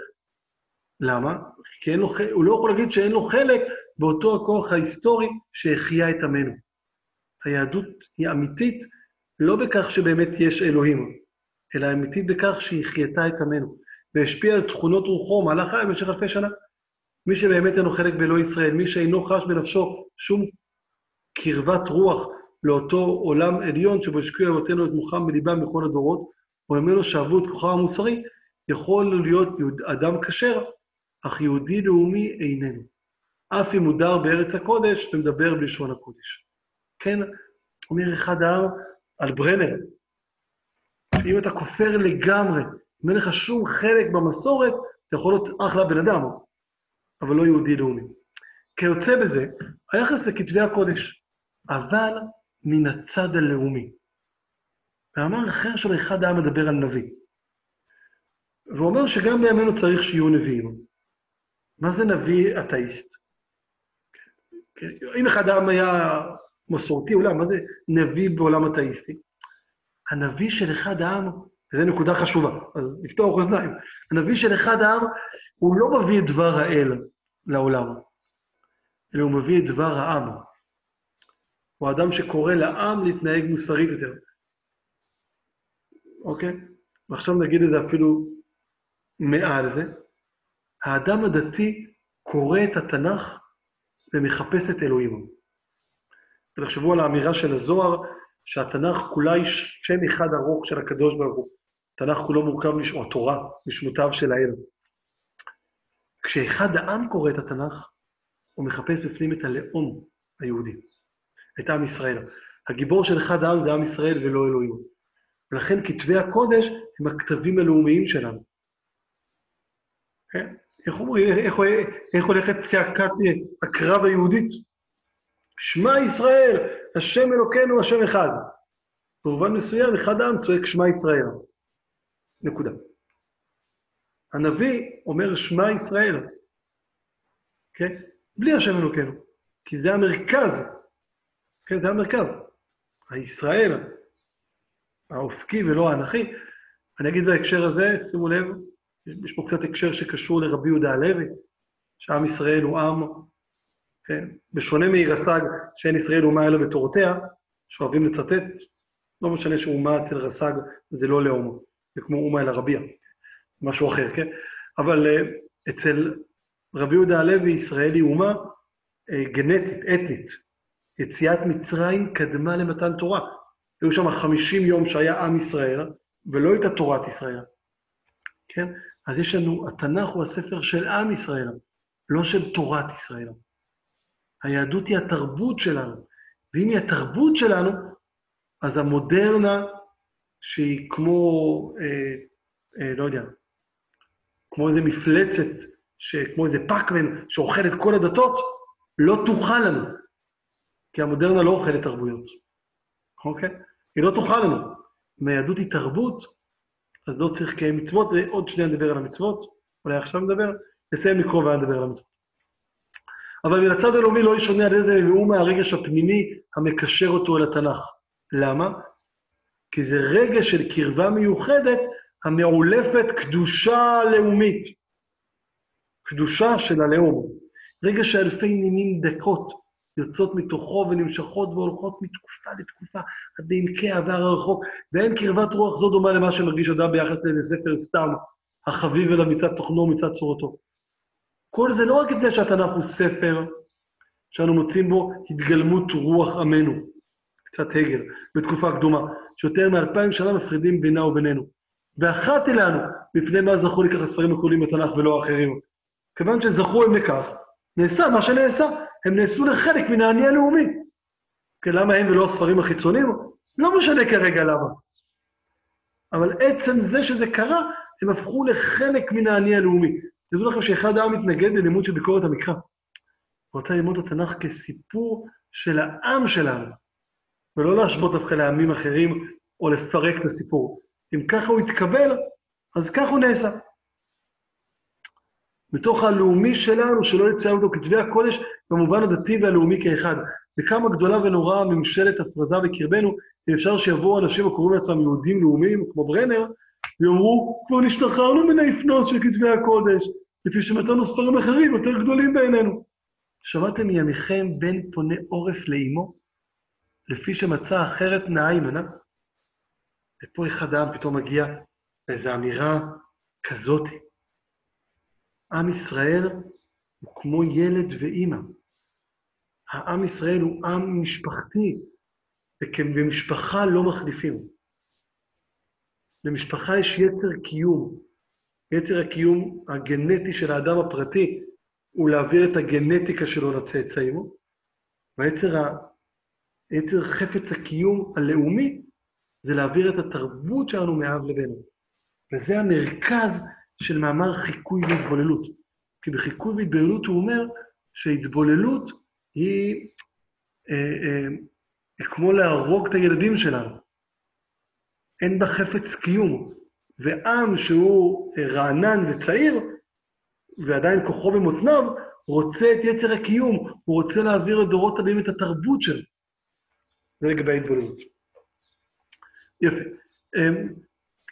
למה? כי אין לו, הוא לא יכול להגיד שאין לו חלק באותו הכוח ההיסטורי שהחיה את עמנו. היהדות היא אמיתית לא בכך שבאמת יש אלוהים, אלא אמיתית בכך שהיא חייתה את עמנו, והשפיעה על תכונות רוחו חיים במשך אלפי שנה. מי שבאמת אין לו חלק באלוהי ישראל, מי שאינו חש בנפשו שום קרבת רוח לאותו עולם עליון שבו השקיעו אבותינו את מוחם בליבם בכל הדורות, או ממנו שאבו את כוחם המוסרי, יכול להיות אדם כשר, אך יהודי לאומי איננו. אף אם הוא דר בארץ הקודש ומדבר בלשון הקודש. כן, אומר אחד העם על ברנר, שאם אתה כופר לגמרי, אם אין לך שום חלק במסורת, אתה יכול להיות אחלה בן אדם, אבל לא יהודי לאומי. כיוצא בזה, היחס לכתבי הקודש, אבל מן הצד הלאומי. מאמר אחר של אחד העם מדבר על נביא. והוא אומר שגם בימינו צריך שיהיו נביאים. מה זה נביא אתאיסט? אם אחד העם היה מסורתי, אולי, מה זה נביא בעולם אתאיסטי? הנביא של אחד העם, וזו נקודה חשובה, אז לפתוח אוזניים, הנביא של אחד העם, הוא לא מביא את דבר האל לעולם, אלא הוא מביא את דבר העם. הוא אדם שקורא לעם להתנהג מוסרית יותר. אוקיי? ועכשיו נגיד את זה אפילו מעל זה. האדם הדתי קורא את התנ"ך ומחפש את אלוהים. ותחשבו על האמירה של הזוהר, שהתנ"ך כולה היא שם אחד ארוך של הקדוש ברוך הוא. התנ"ך כולו מורכב, או התורה, משמותיו של האל. כשאחד העם קורא את התנ"ך, הוא מחפש בפנים את הלאום היהודי, את עם ישראל. הגיבור של אחד העם זה עם ישראל ולא אלוהים. ולכן כתבי הקודש הם הכתבים הלאומיים שלנו. כן? איך אומרים, איך, איך הולכת צעקת הקרב היהודית? שמע ישראל, השם אלוקינו, השם אחד. במובן מסוים, אחד העם צועק שמע ישראל. נקודה. הנביא אומר שמע ישראל, כן? בלי השם אלוקינו, כי זה המרכז, כן? זה המרכז. הישראל, האופקי ולא האנכי. אני אגיד בהקשר הזה, שימו לב, יש פה קצת הקשר שקשור לרבי יהודה הלוי, שעם ישראל הוא עם, בשונה מעיר הסג, שאין ישראל אומה אלא בתורותיה, שאוהבים לצטט, לא משנה שאומה אצל רס"ג זה לא לאום, זה כמו אומה אל הרביע, משהו אחר, כן? אבל uh, אצל רבי יהודה הלוי ישראל היא אומה uh, גנטית, אתנית. יציאת מצרים קדמה למתן תורה. היו שם חמישים יום שהיה עם ישראל, ולא הייתה תורת ישראל. כן? אז יש לנו, התנ"ך הוא הספר של עם ישראל, לא של תורת ישראל. היהדות היא התרבות שלנו, ואם היא התרבות שלנו, אז המודרנה, שהיא כמו, אה, אה, לא יודע, כמו איזה מפלצת, כמו איזה פאקמן שאוכל את כל הדתות, לא תוכל לנו, כי המודרנה לא אוכלת תרבויות, אוקיי? היא לא תוכל לנו. אם היהדות היא תרבות, אז לא צריך לקיים מצוות, ועוד שנייה נדבר על המצוות, אולי עכשיו נדבר, נסיים לקרוא ואז נדבר על המצוות. אבל מן הצד הלאומי לא ישונה על איזה והוא מהרגש הפנימי המקשר אותו אל התנ"ך. למה? כי זה רגש של קרבה מיוחדת המעולפת קדושה לאומית. קדושה של הלאום. רגש שאלפי נימים דקות, יוצאות מתוכו ונמשכות והולכות מתקופה לתקופה עד לעמקי העבר הרחוק, ואין קרבת רוח זו דומה למה שמרגיש אדם ביחס לאיזה ספר סתם, החביב אליו מצד תוכנו ומצד צורתו. כל זה לא רק מפני שהתנ"ך הוא ספר שאנו מוצאים בו התגלמות רוח עמנו, קצת הגל, בתקופה קדומה, שיותר מאלפיים שנה מפרידים בינה ובינינו. ואחת אלינו, מפני מה זכו לכך הספרים הקולים בתנ"ך ולא האחרים. כיוון שזכו הם לכך, נעשה מה שנעשה. הם נעשו לחלק מן האני הלאומי. כן, למה הם ולא הספרים החיצוניים? לא משנה כרגע למה. אבל עצם זה שזה קרה, הם הפכו לחלק מן האני הלאומי. תדעו לכם שאחד העם מתנגד ללימוד של ביקורת המקרא. הוא רוצה ללמוד את התנ"ך כסיפור של העם שלנו, ולא להשוות דווקא לעמים אחרים או לפרק את הסיפור. אם ככה הוא יתקבל, אז כך הוא נעשה. מתוך הלאומי שלנו, שלא יציין אותו כתבי הקודש, במובן הדתי והלאומי כאחד. וכמה גדולה ונוראה ממשלת הפרזה בקרבנו, אם אפשר שיבואו אנשים הקוראים לעצמם יהודים לאומיים, כמו ברנר, ויאמרו, כבר נשתחררנו מן האפנוס של כתבי הקודש, לפי שמצאנו ספרים אחרים יותר גדולים בעינינו. שמעתם מימיכם בן פונה עורף לאימו, לפי שמצא אחרת נאה ממנה? ופה אחד העם פתאום מגיע לאיזו אמירה כזאתי. עם ישראל הוא כמו ילד ואימא. העם ישראל הוא עם משפחתי, ובמשפחה לא מחליפים. למשפחה יש יצר קיום. יצר הקיום הגנטי של האדם הפרטי הוא להעביר את הגנטיקה שלו לצאצאים, והיצר ה... יצר חפץ הקיום הלאומי זה להעביר את התרבות שלנו מאב לבנו. וזה המרכז של מאמר חיקוי והתבוללות. כי בחיקוי והתבוללות הוא אומר שהתבוללות היא אה, אה, כמו להרוג את הילדים שלנו. אין בה חפץ קיום. ועם שהוא אה, רענן וצעיר, ועדיין כוחו במותניו, רוצה את יצר הקיום, הוא רוצה להעביר לדורות הבאים את התרבות שלו. זה לגבי ההתבוננות. יפה. אמ,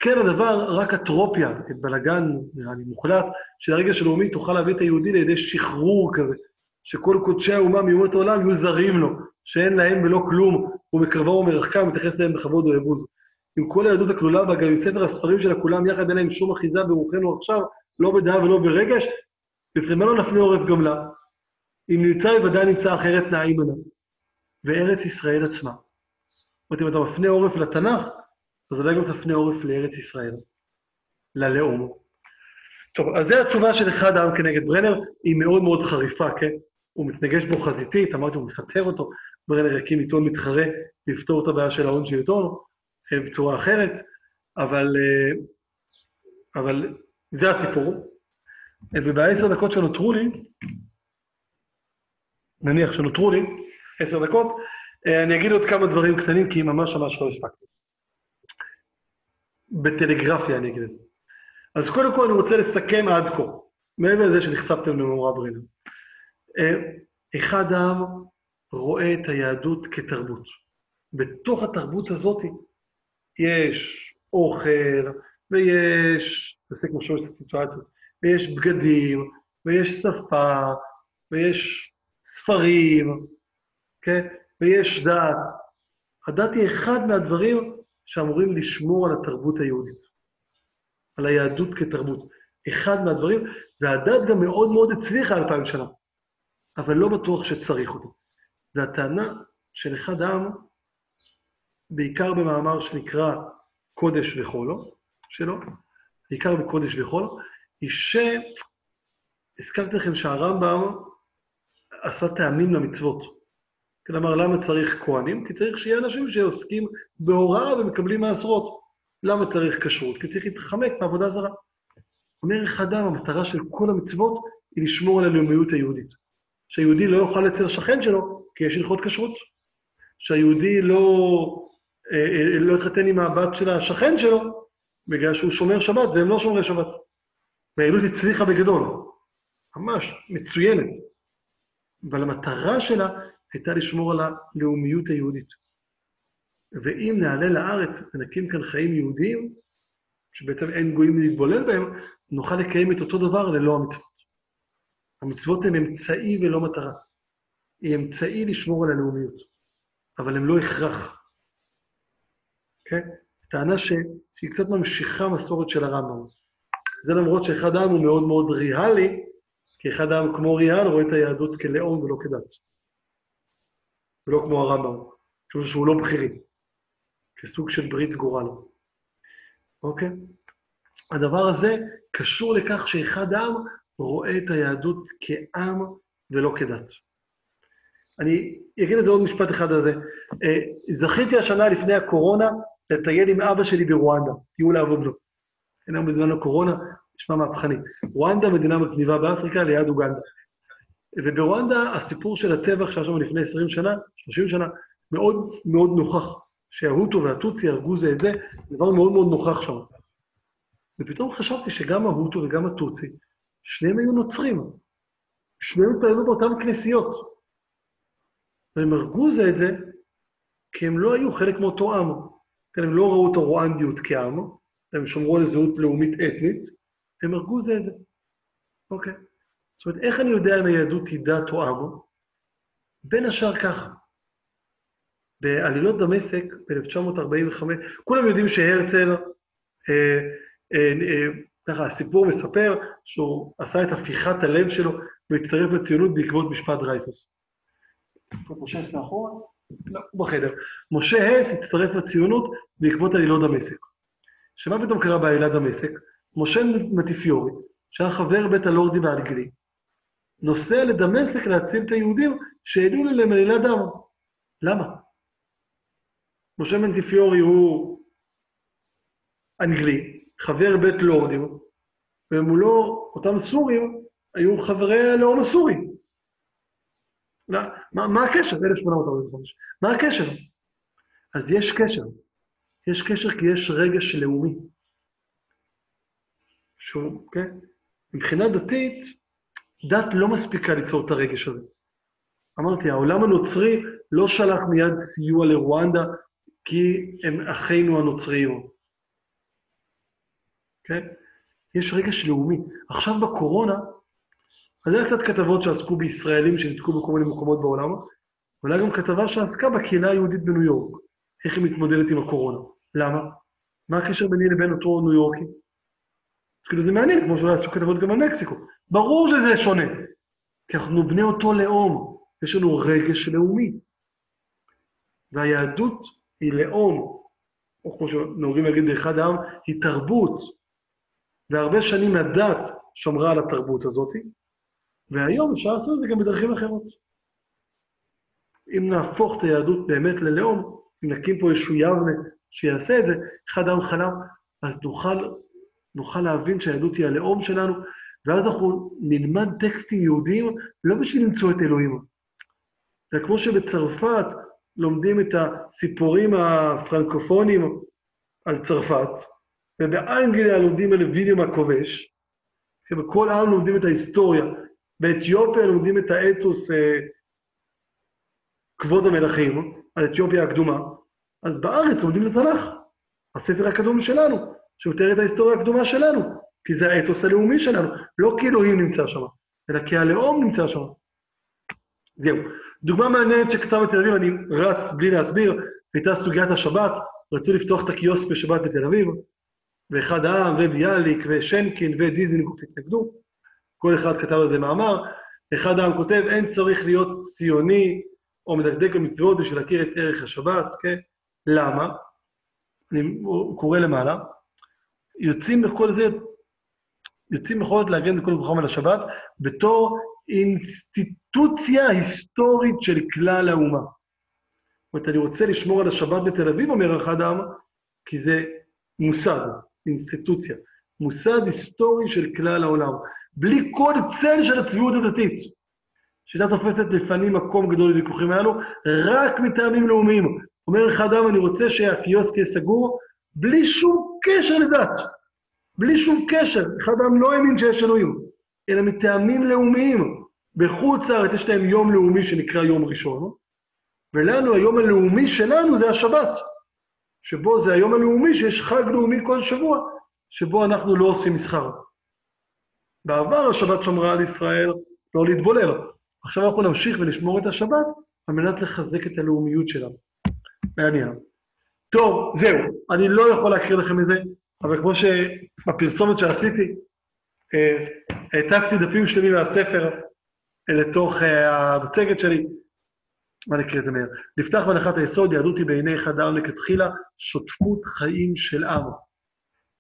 כן, הדבר, רק אטרופיה, את בלאגן, נראה לי, מוחלט, של הרגע של לאומי תוכל להביא את היהודי לידי שחרור כזה, שכל קודשי האומה מאומות העולם יהיו זרים לו, שאין להם ולא כלום, הוא מקרבו ומרחקם, מתייחס להם בכבוד ובעבוד. עם כל היהדות הכלולה וגם עם ספר הספרים שלה כולם יחד אין להם שום אחיזה ברוחנו עכשיו, לא בדעה ולא ברגש, בפרימה לא נפנה עורף גם לה. אם נמצא, בוודאי נמצא אחרת נעים עימנה. וארץ ישראל עצמה. זאת אומרת, אם אתה מפנה עורף לתנ"ך, אז אולי גם תפנה עורף לארץ ישראל, ללאום. טוב, אז זו התשובה של אחד העם כנגד ברנר, היא מאוד מאוד חריפה, כן? הוא מתנגש בו חזיתית, אמרתי, הוא מפטר אותו, ברנר יקים עיתון מתחרה לפתור את הבעיה של ההון שלטון בצורה אחרת, אבל, אה, אבל זה הסיפור. ובעשר דקות שנותרו לי, נניח שנותרו לי, עשר דקות, אה, אני אגיד עוד כמה דברים קטנים, כי ממש ממש לא הספקתי. בטלגרפיה אני אגיד את זה. אז קודם כל אני רוצה לסכם עד כה, מעבר לזה שנחשפתם למאורע ברינה. אה, אחד העם רואה את היהדות כתרבות. בתוך התרבות הזאת יש אוכל, ויש, תעשה כמו שיש סיטואציות, ויש בגדים, ויש שפה, ויש ספרים, כן? ויש דת. הדת היא אחד מהדברים שאמורים לשמור על התרבות היהודית, על היהדות כתרבות. אחד מהדברים, והדת גם מאוד מאוד הצליחה אלפיים שנה, אבל לא בטוח שצריך אותה. והטענה של אחד העם, בעיקר במאמר שנקרא קודש וחולו, שלו, בעיקר בקודש וחולו, היא ש... הזכרתי לכם שהרמב"ם עשה טעמים למצוות. כלומר, למה צריך כהנים? כי צריך שיהיה אנשים שעוסקים בהוראה ומקבלים מעשרות. למה צריך כשרות? כי צריך להתחמק מעבודה זרה. אומר אחד העם, המטרה של כל המצוות היא לשמור על הלאומיות היהודית. שהיהודי לא יאכל אצל השכן שלו, כי יש הלכות כשרות. שהיהודי לא, לא יתחתן עם הבת של השכן שלו, בגלל שהוא שומר שבת והם לא שומרי שבת. והיהדות הצליחה בגדול, ממש מצוינת. אבל המטרה שלה הייתה לשמור על הלאומיות היהודית. ואם נעלה לארץ ונקים כאן חיים יהודיים, שבעצם אין גויים להתבולל בהם, נוכל לקיים את אותו דבר ללא המצוות. המצוות הן אמצעי ולא מטרה. היא אמצעי לשמור על הלאומיות, אבל הן לא הכרח. כן? טענה ש... שהיא קצת ממשיכה מסורת של הרמב"ם. זה למרות שאחד העם הוא מאוד מאוד ריאלי, כי אחד העם כמו ריאל רואה את היהדות כלאום ולא כדת. ולא כמו הרמב"ם, שהוא שהוא לא בכירי, כסוג של ברית גורל. אוקיי? הדבר הזה קשור לכך שאחד העם רואה את היהדות כעם ולא כדת. אני אגיד את זה עוד משפט אחד על זה. אה, זכיתי השנה לפני הקורונה לטייל עם אבא שלי ברואנדה, טיול לעבוד לו. אין היום בזמן הקורונה, נשמע מהפכני. רואנדה מדינה מגניבה באפריקה ליד אוגנדה. וברואנדה הסיפור של הטבח שהיה שם לפני 20 שנה, 30 שנה, מאוד מאוד נוכח. שההוטו והטוצי הרגו זה את זה, דבר מאוד מאוד נוכח שם. ופתאום חשבתי שגם ההוטו וגם הטוצי, שניהם היו נוצרים. שניהם התפללו באותן כנסיות. והם הרגו זה את זה כי הם לא היו חלק מאותו עם. כן, הם לא ראו את הרואנדיות כעם, הם שמרו על זהות לאומית אתנית, הם הרגו זה את זה. אוקיי. זאת אומרת, איך אני יודע אם היהדות היא דת או עם? בין השאר ככה. בעלילות דמשק ב-1945, כולם יודעים שהרצל, אה, אה, אה, ככה הסיפור מספר שהוא עשה את הפיכת הלב שלו והצטרף לציונות בעקבות משפט דרייפוס. הס מאחורה? לא, בחדר. משה הס הצטרף לציונות בעקבות עלילות דמשק. שמה פתאום קרה בעלילת דמשק? משה מטיפיורי, שהיה חבר בית הלורדים האנגלי, נוסע לדמשק להציל את היהודים שהעלו להם עלילת דם. למה? משה מנטיפיורי הוא אנגלי, חבר בית לורדים, ומולו אותם סורים היו חברי הלאום הסורי. לא, מה, מה הקשר? 1845. מה הקשר? אז יש קשר. יש קשר כי יש רגש לאומי. שהוא, כן? מבחינה דתית, דת לא מספיקה ליצור את הרגש הזה. אמרתי, העולם הנוצרי לא שלח מיד סיוע לרואנדה כי הם אחינו הנוצריים. כן? יש רגש לאומי. עכשיו בקורונה, אז היה קצת כתבות שעסקו בישראלים שנתקעו בכל מיני מקומות בעולם, אבל היה גם כתבה שעסקה בקהילה היהודית בניו יורק, איך היא מתמודדת עם הקורונה. למה? מה הקשר ביני לבין אותו ניו יורקי? כאילו זה מעניין, כמו שאולי עשו כתבות גם על מקסיקו. ברור שזה שונה, כי אנחנו בני אותו לאום, יש לנו רגש לאומי. והיהדות היא לאום, או כמו שנהוגים להגיד באחד העם, היא תרבות. והרבה שנים הדת שמרה על התרבות הזאת, והיום אפשר לעשות את זה גם בדרכים אחרות. אם נהפוך את היהדות באמת ללאום, אם נקים פה איזשהו יבנה שיעשה את זה, אחד העם חלם, אז נוכל, נוכל להבין שהיהדות היא הלאום שלנו, ואז אנחנו נלמד טקסטים יהודיים לא בשביל למצוא את אלוהים. זה כמו שבצרפת לומדים את הסיפורים הפרנקופונים על צרפת, ובאנגליה לומדים על ויליאם הכובש, ובכל העם לומדים את ההיסטוריה. באתיופיה לומדים את האתוס אה, כבוד המלכים, על אתיופיה הקדומה, אז בארץ לומדים את התנ"ך, הספר הקדום שלנו, שמתאר את ההיסטוריה הקדומה שלנו, כי זה האתוס הלאומי שלנו, לא כי אלוהים נמצא שם, אלא כי הלאום נמצא שם. זהו. דוגמה מעניינת שכתב בתל אביב, אני רץ בלי להסביר, הייתה סוגיית השבת, רצו לפתוח את הקיוסק בשבת בתל אביב, ואחד העם, וביאליק, ושנקין, ודיזנגוף התנגדו, כל אחד כתב על זה מאמר, אחד העם כותב, אין צריך להיות ציוני או מדקדק במצוות בשביל להכיר את ערך השבת, כן? למה? אני קורא למעלה. יוצאים בכל זה, יוצאים זאת להגן בכל כוחם על השבת, בתור אינסטיטוציה היסטורית של כלל האומה. זאת אומרת, אני רוצה לשמור על השבת בתל אביב, אומר אחד העם, כי זה מוסד, אינסטיטוציה, מוסד היסטורי של כלל העולם, בלי כל צל של הצביעות הדתית. שהייתה תופסת לפנים מקום גדול לוויכוחים האלו, רק מטעמים לאומיים. אומר אחד העם, אני רוצה שהקיוסק יהיה סגור, בלי שום קשר לדת. בלי שום קשר. אחד העם לא האמין שיש אלוהים, אלא מטעמים לאומיים. בחוץ לארץ יש להם יום לאומי שנקרא יום ראשון, ולנו, היום הלאומי שלנו זה השבת, שבו זה היום הלאומי שיש חג לאומי כל שבוע, שבו אנחנו לא עושים מסחר. בעבר השבת שמרה על ישראל לא להתבולל. עכשיו אנחנו נמשיך ולשמור את השבת על מנת לחזק את הלאומיות שלנו. מעניין. טוב, זהו. אני לא יכול להקריא לכם את זה, אבל כמו שבפרסומת שעשיתי, אה, העתקתי דפים שלמים מהספר לתוך אה, המצגת שלי. מה נקריא את זה מהר? נפתח בהנחת היסוד, יהדות היא בעיני אחד העם לכתחילה שותפות חיים של עם.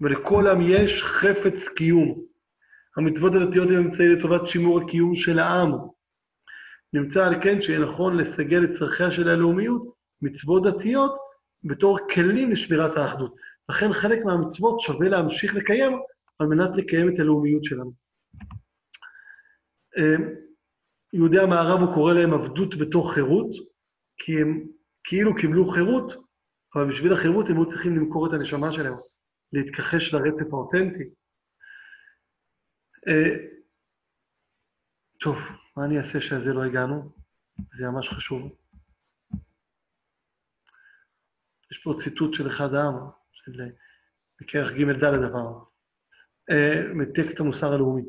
ולכל עם יש חפץ קיום. המצוות הדתיות הן אמצעי לטובת שימור הקיום של העם. נמצא על כן שיהיה נכון לסגל את צרכיה של הלאומיות, מצוות דתיות, בתור כלים לשמירת האחדות. לכן חלק מהמצוות שווה להמשיך לקיים על מנת לקיים את הלאומיות שלנו. אמ, יהודי המערב, הוא קורא להם עבדות בתוך חירות, כי הם כאילו קיבלו חירות, אבל בשביל החירות הם היו צריכים למכור את הנשמה שלהם, להתכחש לרצף האותנטי. אה, טוב, מה אני אעשה שעל זה לא הגענו? זה ממש חשוב. יש פה ציטוט של אחד העם, של בכרך ג' ד' דבר, אה, מטקסט המוסר הלאומי.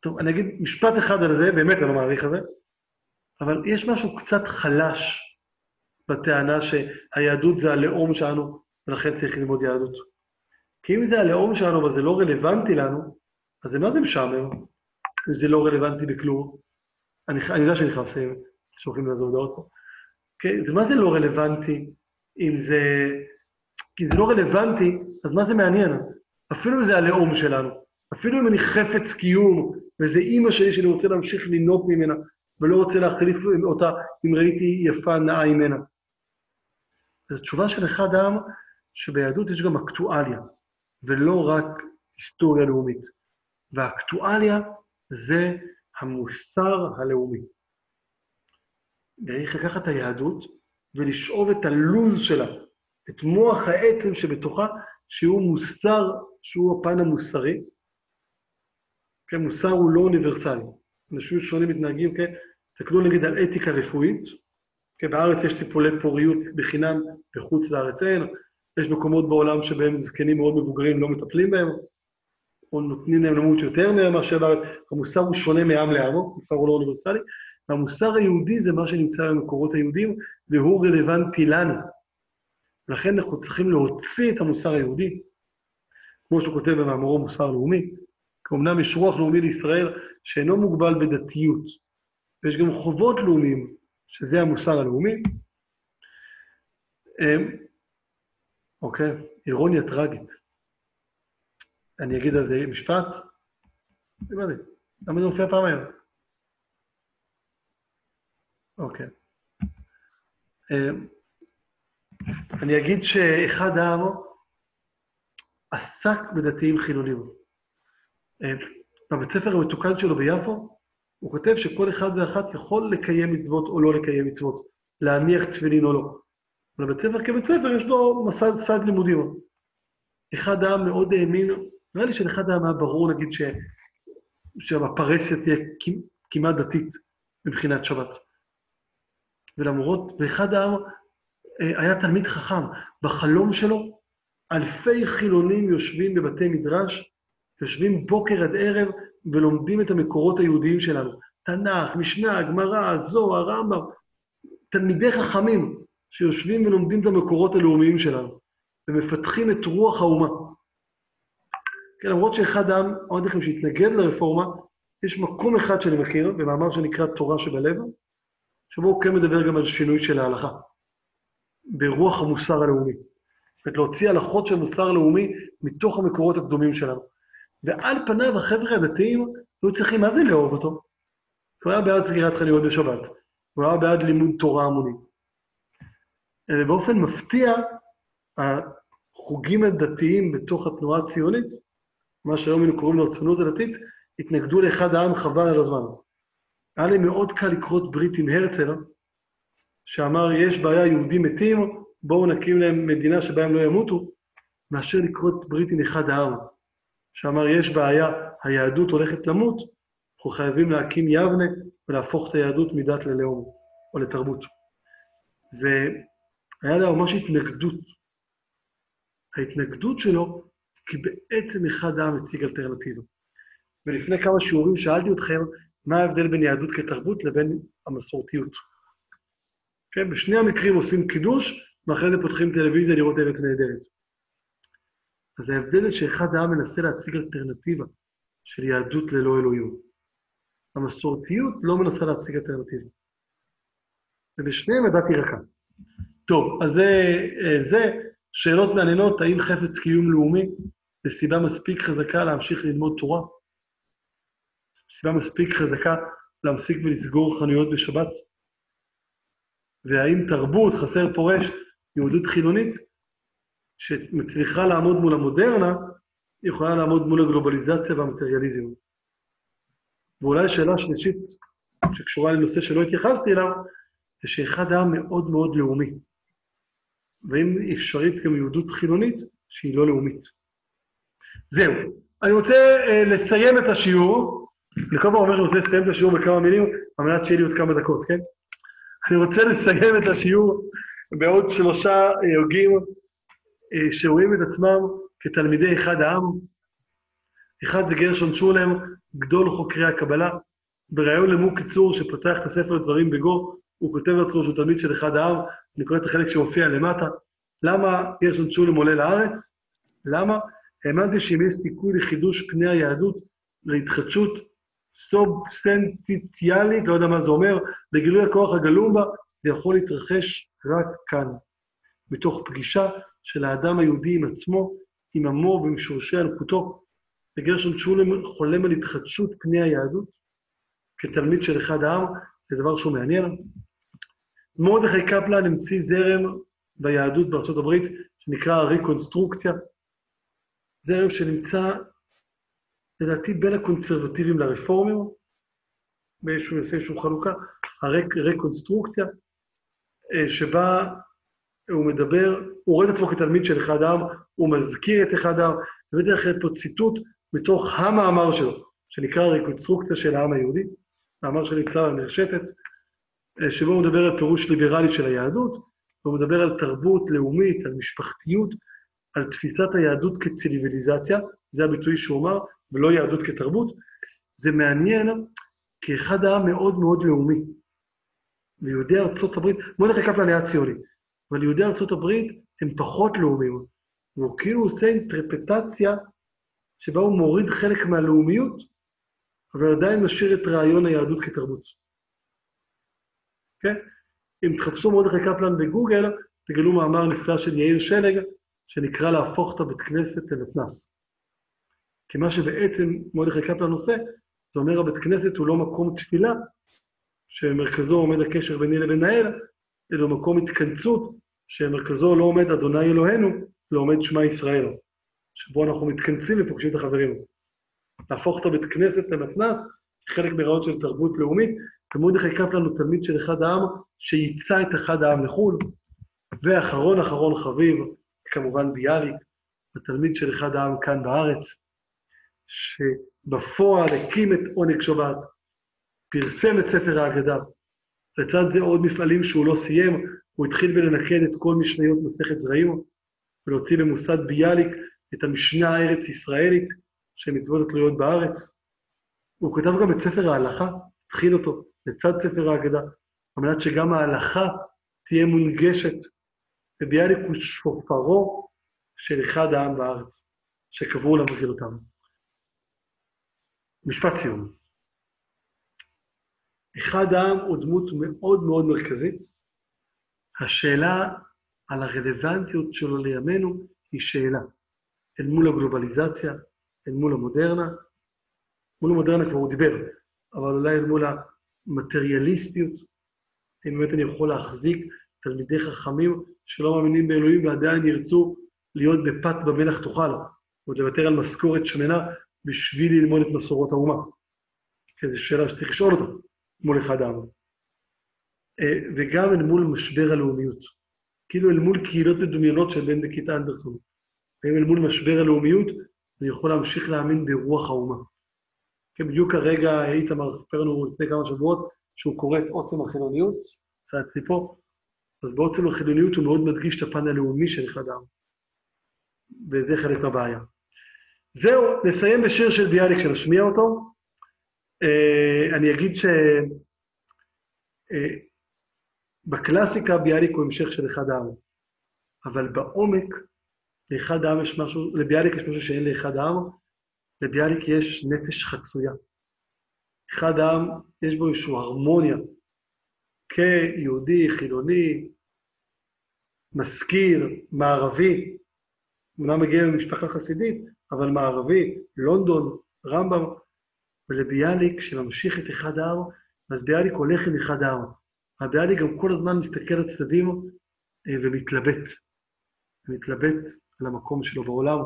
טוב, אני אגיד משפט אחד על זה, באמת אני לא מעריך את זה, אבל יש משהו קצת חלש בטענה שהיהדות זה הלאום שלנו, ולכן צריך ללמוד יהדות. כי אם זה הלאום שלנו אבל זה לא רלוונטי לנו, אז מה זה משעמם? זה לא רלוונטי בכלום. אני, אני יודע לסיים, שולחים לי איזה הודעות פה. אוקיי? זה מה זה לא רלוונטי אם זה... כי אם זה לא רלוונטי, אז מה זה מעניין? אפילו אם זה הלאום שלנו. אפילו אם אני חפץ קיום, וזה אימא שלי שאני רוצה להמשיך לנהוג ממנה, ולא רוצה להחליף אותה אם ראיתי יפה נאה ממנה. זו תשובה של אחד העם, שביהדות יש גם אקטואליה, ולא רק היסטוריה לאומית. והאקטואליה זה המוסר הלאומי. צריך לקחת את היהדות ולשאוב את הלוז שלה, את מוח העצם שבתוכה, שהוא מוסר, שהוא הפן המוסרי. כן, מוסר הוא לא אוניברסלי. אנשים שונים מתנהגים, כן? תסתכלו נגיד על אתיקה רפואית, כן, בארץ יש טיפולי פוריות בחינם, בחוץ לארץ אין, יש מקומות בעולם שבהם זקנים מאוד מבוגרים לא מטפלים בהם, או נותנים להם למות יותר מהם מאשר בארץ. המוסר הוא שונה מעם לעם, המוסר הוא לא אוניברסלי, והמוסר היהודי זה מה שנמצא במקורות היהודים, והוא רלוונטי לנו. לכן אנחנו צריכים להוציא את המוסר היהודי, כמו שהוא כותב במאמרו מוסר לאומי, כי אמנם יש רוח לאומי לישראל שאינו מוגבל בדתיות, ויש גם חובות לאומיים, שזה המוסר הלאומי. אמ, אוקיי, אירוניה טרגית. אני אגיד על זה משפט? למה זה מופיע פעם היום? אוקיי. אמ, אני אגיד שאחד העם עסק בדתיים חילונים. אמ, בבית ספר המתוקן שלו ביפו, הוא כותב שכל אחד ואחת יכול לקיים מצוות או לא לקיים מצוות, להניח תפילין או לא. אבל בית ספר כבית ספר יש לו מסד סד לימודים. אחד העם מאוד האמין, נראה לי שלאחד היה ברור, נגיד, ש... שהפרהסיה תהיה כמעט דתית מבחינת שבת. ולמרות, ואחד העם אה, היה תלמיד חכם. בחלום שלו, אלפי חילונים יושבים בבתי מדרש, יושבים בוקר עד ערב ולומדים את המקורות היהודיים שלנו. תנ"ך, משנה, גמרא, זוהר, רמב"ם. תלמידי חכמים שיושבים ולומדים את המקורות הלאומיים שלנו, ומפתחים את רוח האומה. כן, למרות שאחד העם, אמרתי לכם שהתנגד לרפורמה, יש מקום אחד שאני מכיר, במאמר שנקרא תורה שבלב, שבו הוא כן מדבר גם על שינוי של ההלכה, ברוח המוסר הלאומי. זאת אומרת, להוציא הלכות של מוסר לאומי מתוך המקורות הקדומים שלנו. ועל פניו החבר'ה הדתיים היו צריכים, מה זה לאהוב אותו? הוא היה בעד סגירת חנויות בשבת, הוא היה בעד לימוד תורה המוני. ובאופן מפתיע, החוגים הדתיים בתוך התנועה הציונית, מה שהיום היינו קוראים לו הציונות הדתית, התנגדו לאחד העם חבל על הזמן. היה לי מאוד קל לקרות ברית עם הרצל, שאמר, יש בעיה, יהודים מתים, בואו נקים להם מדינה שבה הם לא ימותו, מאשר לקרות ברית עם אחד העם. שאמר, יש בעיה, היהדות הולכת למות, אנחנו חייבים להקים יבנה ולהפוך את היהדות מדת ללאום או לתרבות. והיה לה ממש התנגדות. ההתנגדות שלו, כי בעצם אחד העם הציג אלטרנטיבה. ולפני כמה שיעורים שאלתי אתכם, מה ההבדל בין יהדות כתרבות לבין המסורתיות. כן, בשני המקרים עושים קידוש, ואחרי זה פותחים טלוויזיה לראות ארץ נהדרת. אז ההבדל הוא שאחד העם מנסה להציג אלטרנטיבה של יהדות ללא אלוהים. המסורתיות לא מנסה להציג אלטרנטיבה. ובשניהם ידעתי רכה. טוב, אז זה, אה, זה שאלות מעניינות, האם חפץ קיום לאומי זה סיבה מספיק חזקה להמשיך ללמוד תורה? סיבה מספיק חזקה להמשיך ולסגור חנויות בשבת? והאם תרבות, חסר פורש, יהודית חילונית, שמצליחה לעמוד מול המודרנה, יכולה לעמוד מול הגלובליזציה והמטריאליזם. ואולי שאלה שלישית, שקשורה לנושא שלא התייחסתי אליו, זה שאחד העם מאוד מאוד לאומי. ואם אפשרית גם יהודות חילונית, שהיא לא לאומית. זהו. אני רוצה uh, לסיים את השיעור. אני כל פעם אומר, אני רוצה לסיים את השיעור בכמה מילים, על מנת שיהיה לי עוד כמה דקות, כן? אני רוצה לסיים את השיעור בעוד שלושה הוגים uh, שרואים את עצמם כתלמידי אחד העם. אחד זה גרשון שולם, גדול חוקרי הקבלה. בריאיון למוק קיצור, שפותח את הספר לדברים בגו, הוא כותב לעצמו שהוא תלמיד של אחד העם, אני קורא את החלק שמופיע למטה. למה גרשון שולם עולה לארץ? למה? האמנתי שאם יש סיכוי לחידוש פני היהדות, להתחדשות סובסנטיציאלית, לא יודע מה זה אומר, לגילוי הכוח הגלום בה, זה יכול להתרחש רק כאן, מתוך פגישה של האדם היהודי עם עצמו, עם עמו ועם שורשי אלוקותו. וגרשון שולם חולם על התחדשות פני היהדות כתלמיד של אחד העם, זה דבר שהוא מעניין. מרדכי קפלן המציא זרם ביהדות בארצות הברית שנקרא הריקונסטרוקציה, זרם שנמצא לדעתי בין הקונסרבטיבים לרפורמים, באיזשהו יעשה איזושהי חלוקה, הרקונסטרוקציה, אה, שבה הוא מדבר, הוא רואה את עצמו כתלמיד של אחד העם, הוא מזכיר את אחד העם, ובדרך כלל פה ציטוט מתוך המאמר שלו, שנקרא רקונסטרוקציה של העם היהודי, מאמר שנמצא במרשתת, אה, שבו הוא מדבר על פירוש ליברלי של היהדות, והוא מדבר על תרבות לאומית, על משפחתיות, על תפיסת היהדות כציוויליזציה, זה הביטוי שהוא אמר, ולא יהדות כתרבות. זה מעניין, כי אחד העם מאוד מאוד לאומי. ויהודי ארצות הברית, מרדכי קפלן היה ציוני, אבל יהודי ארצות הברית הם פחות לאומיים. והוא כאילו עושה אינטרפטציה שבה הוא מוריד חלק מהלאומיות, אבל עדיין משאיר את רעיון היהדות כתרבות. כן? אם תחפשו מרדכי קפלן בגוגל, תגלו מאמר נפלא של יאיר שלג, שנקרא להפוך את הבית כנסת למתנ"ס. כי מה שבעצם מרדכי קפלן עושה, זה אומר הבית כנסת הוא לא מקום תפילה, שמרכזו עומד הקשר ביני לבין האל, אלא מקום התכנסות, שמרכזו לא עומד אדוני אלוהינו, לא עומד שמע ישראל, שבו אנחנו מתכנסים ופוגשים את החברים. להפוך את הבית כנסת למתנ"ס, חלק מרעיון של תרבות לאומית, ומרדכי קפלן הוא תלמיד של אחד העם, שייצא את אחד העם לחו"ל, ואחרון אחרון חביב, כמובן ביאליק, התלמיד של אחד העם כאן בארץ, שבפועל הקים את עונג שבת, פרסם את ספר ההגדה. לצד זה עוד מפעלים שהוא לא סיים, הוא התחיל בלנקד את כל משניות מסכת זרעים, ולהוציא במוסד ביאליק את המשנה הארץ-ישראלית, שמצוות התלויות בארץ. הוא כתב גם את ספר ההלכה, התחיל אותו לצד ספר ההגדה, על מנת שגם ההלכה תהיה מונגשת, וביאליק הוא שופרו של אחד העם בארץ, שקבעו למגילותם. משפט סיום. אחד העם הוא דמות מאוד מאוד מרכזית. השאלה על הרלוונטיות שלו לימינו היא שאלה. אל מול הגלובליזציה, אל מול המודרנה. מול המודרנה כבר הוא דיבר, אבל אולי אל מול המטריאליסטיות. אם באמת אני יכול להחזיק תלמידי חכמים שלא מאמינים באלוהים ועדיין ירצו להיות בפת במלח תאכל, עוד לוותר על משכורת שמנה בשביל ללמוד את מסורות האומה. כי זו שאלה שצריך לשאול אותה מול אחד העם. אה, וגם אל מול משבר הלאומיות. כאילו אל מול קהילות מדומיינות של בן דקית אנדרסון. ואם אל מול משבר הלאומיות, אני יכול להמשיך להאמין ברוח האומה. כן, בדיוק הרגע איתמר סיפר לנו לפני כמה שבועות שהוא קורא את עוצם החילוניות, אצלי פה, אז בעוצם החילוניות הוא מאוד מדגיש את הפן הלאומי של אחד העם. וזה חלק מהבעיה. זהו, נסיים בשיר של ביאליק שנשמיע אותו. Uh, אני אגיד שבקלאסיקה uh, ביאליק הוא המשך של אחד העם, אבל בעומק לאחד העם יש משהו, לביאליק יש משהו שאין לאחד העם, לביאליק יש נפש חצויה. אחד העם, יש בו איזושהי הרמוניה. כיהודי, חילוני, משכיל, מערבי, אמנם מגיע ממשפחה חסידית, אבל מערבי, לונדון, רמב"ם, ולביאליק שממשיך את אחד העם, אז ביאליק הולך עם אחד העם. הביאליק גם כל הזמן מסתכל על צדדים אה, ומתלבט. מתלבט על המקום שלו בעולם,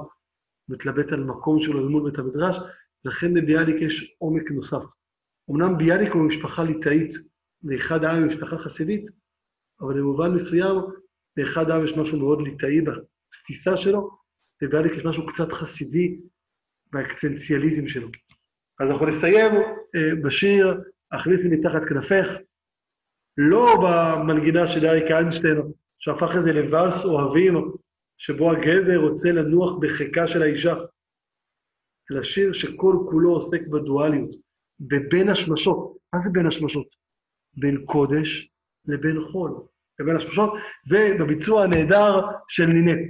מתלבט על מקום שלו למול בית המדרש, לכן לביאליק יש עומק נוסף. אמנם ביאליק הוא משפחה ליטאית, ואחד העם משפחה חסידית, אבל במובן מסוים, לאחד העם יש משהו מאוד ליטאי בתפיסה שלו, לביאליק יש משהו קצת חסידי באקצנציאליזם שלו. אז אנחנו נסיים אה, בשיר "הכניסי מתחת כנפך", לא במנגינה של אריק איינשטיין, שהפך את זה לוואלס אוהבים, שבו הגבר רוצה לנוח בחיקה של האישה, אלא שיר שכל כולו עוסק בדואליות, בבין השמשות. מה זה בין השמשות? בין קודש לבין חול, לבין השמשות, ובביצוע הנהדר של נינט.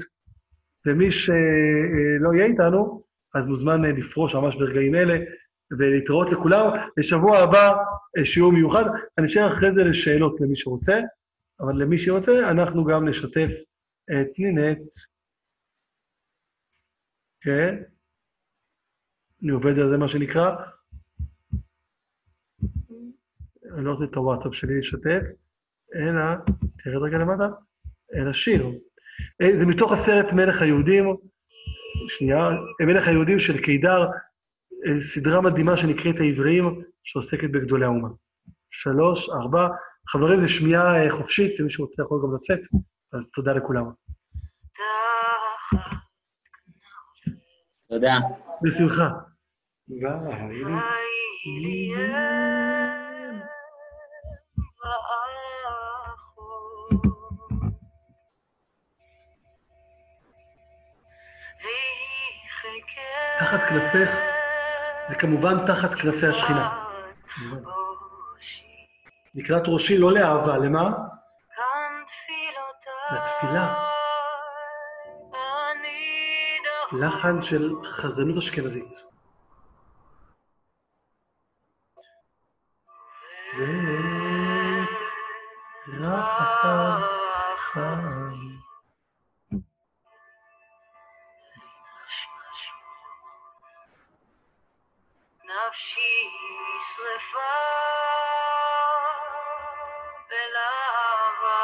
ומי שלא יהיה איתנו, אז מוזמן לפרוש ממש ברגעים אלה, ולהתראות לכולם. לשבוע הבא שיעור מיוחד. אני אשאר אחרי זה לשאלות למי שרוצה, אבל למי שרוצה, אנחנו גם נשתף את נינט. כן? אני עובד על זה, מה שנקרא. אני לא רוצה את הוואטסאפ שלי לשתף, אלא, תרד רגע למטה, אלא שיר. אה, זה מתוך הסרט מלך היהודים, שנייה, מלך היהודים של קידר, אה, סדרה מדהימה שנקראת העבריים, שעוסקת בגדולי האומה. שלוש, ארבע, חברים, זו שמיעה אה, חופשית, אם מישהו רוצה יכול גם לצאת, אז תודה לכולם. תודה. בשמחה. תחת כנפך, זה כמובן תחת כנפי השכינה. לקראת ראשי לא לאהבה, למה? לתפילה. לחן של חזנות אשכנזית. ואת רחם נפשי נשרפה בלהבה.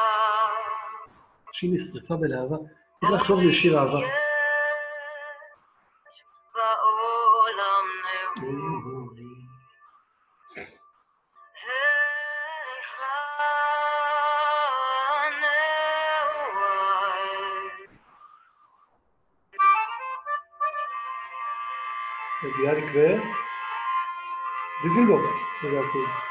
שהיא נשרפה בלהבה. איך לחשוב על שיר אהבה? בעולם נאום. היכן נעוריי? ביאליק ו...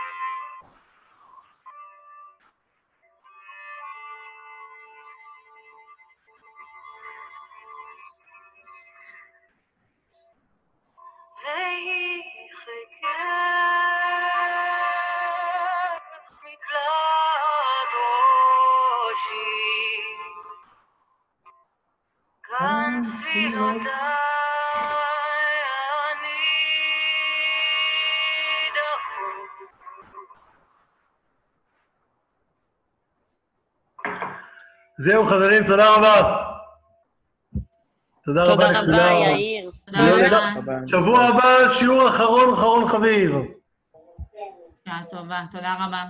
זהו חברים, תודה רבה. תודה רבה תודה לכולם. רבה, יאיר. תודה תודה רבה. שבוע הבא, שיעור אחרון, אחרון חביב. בשעה טובה, תודה רבה.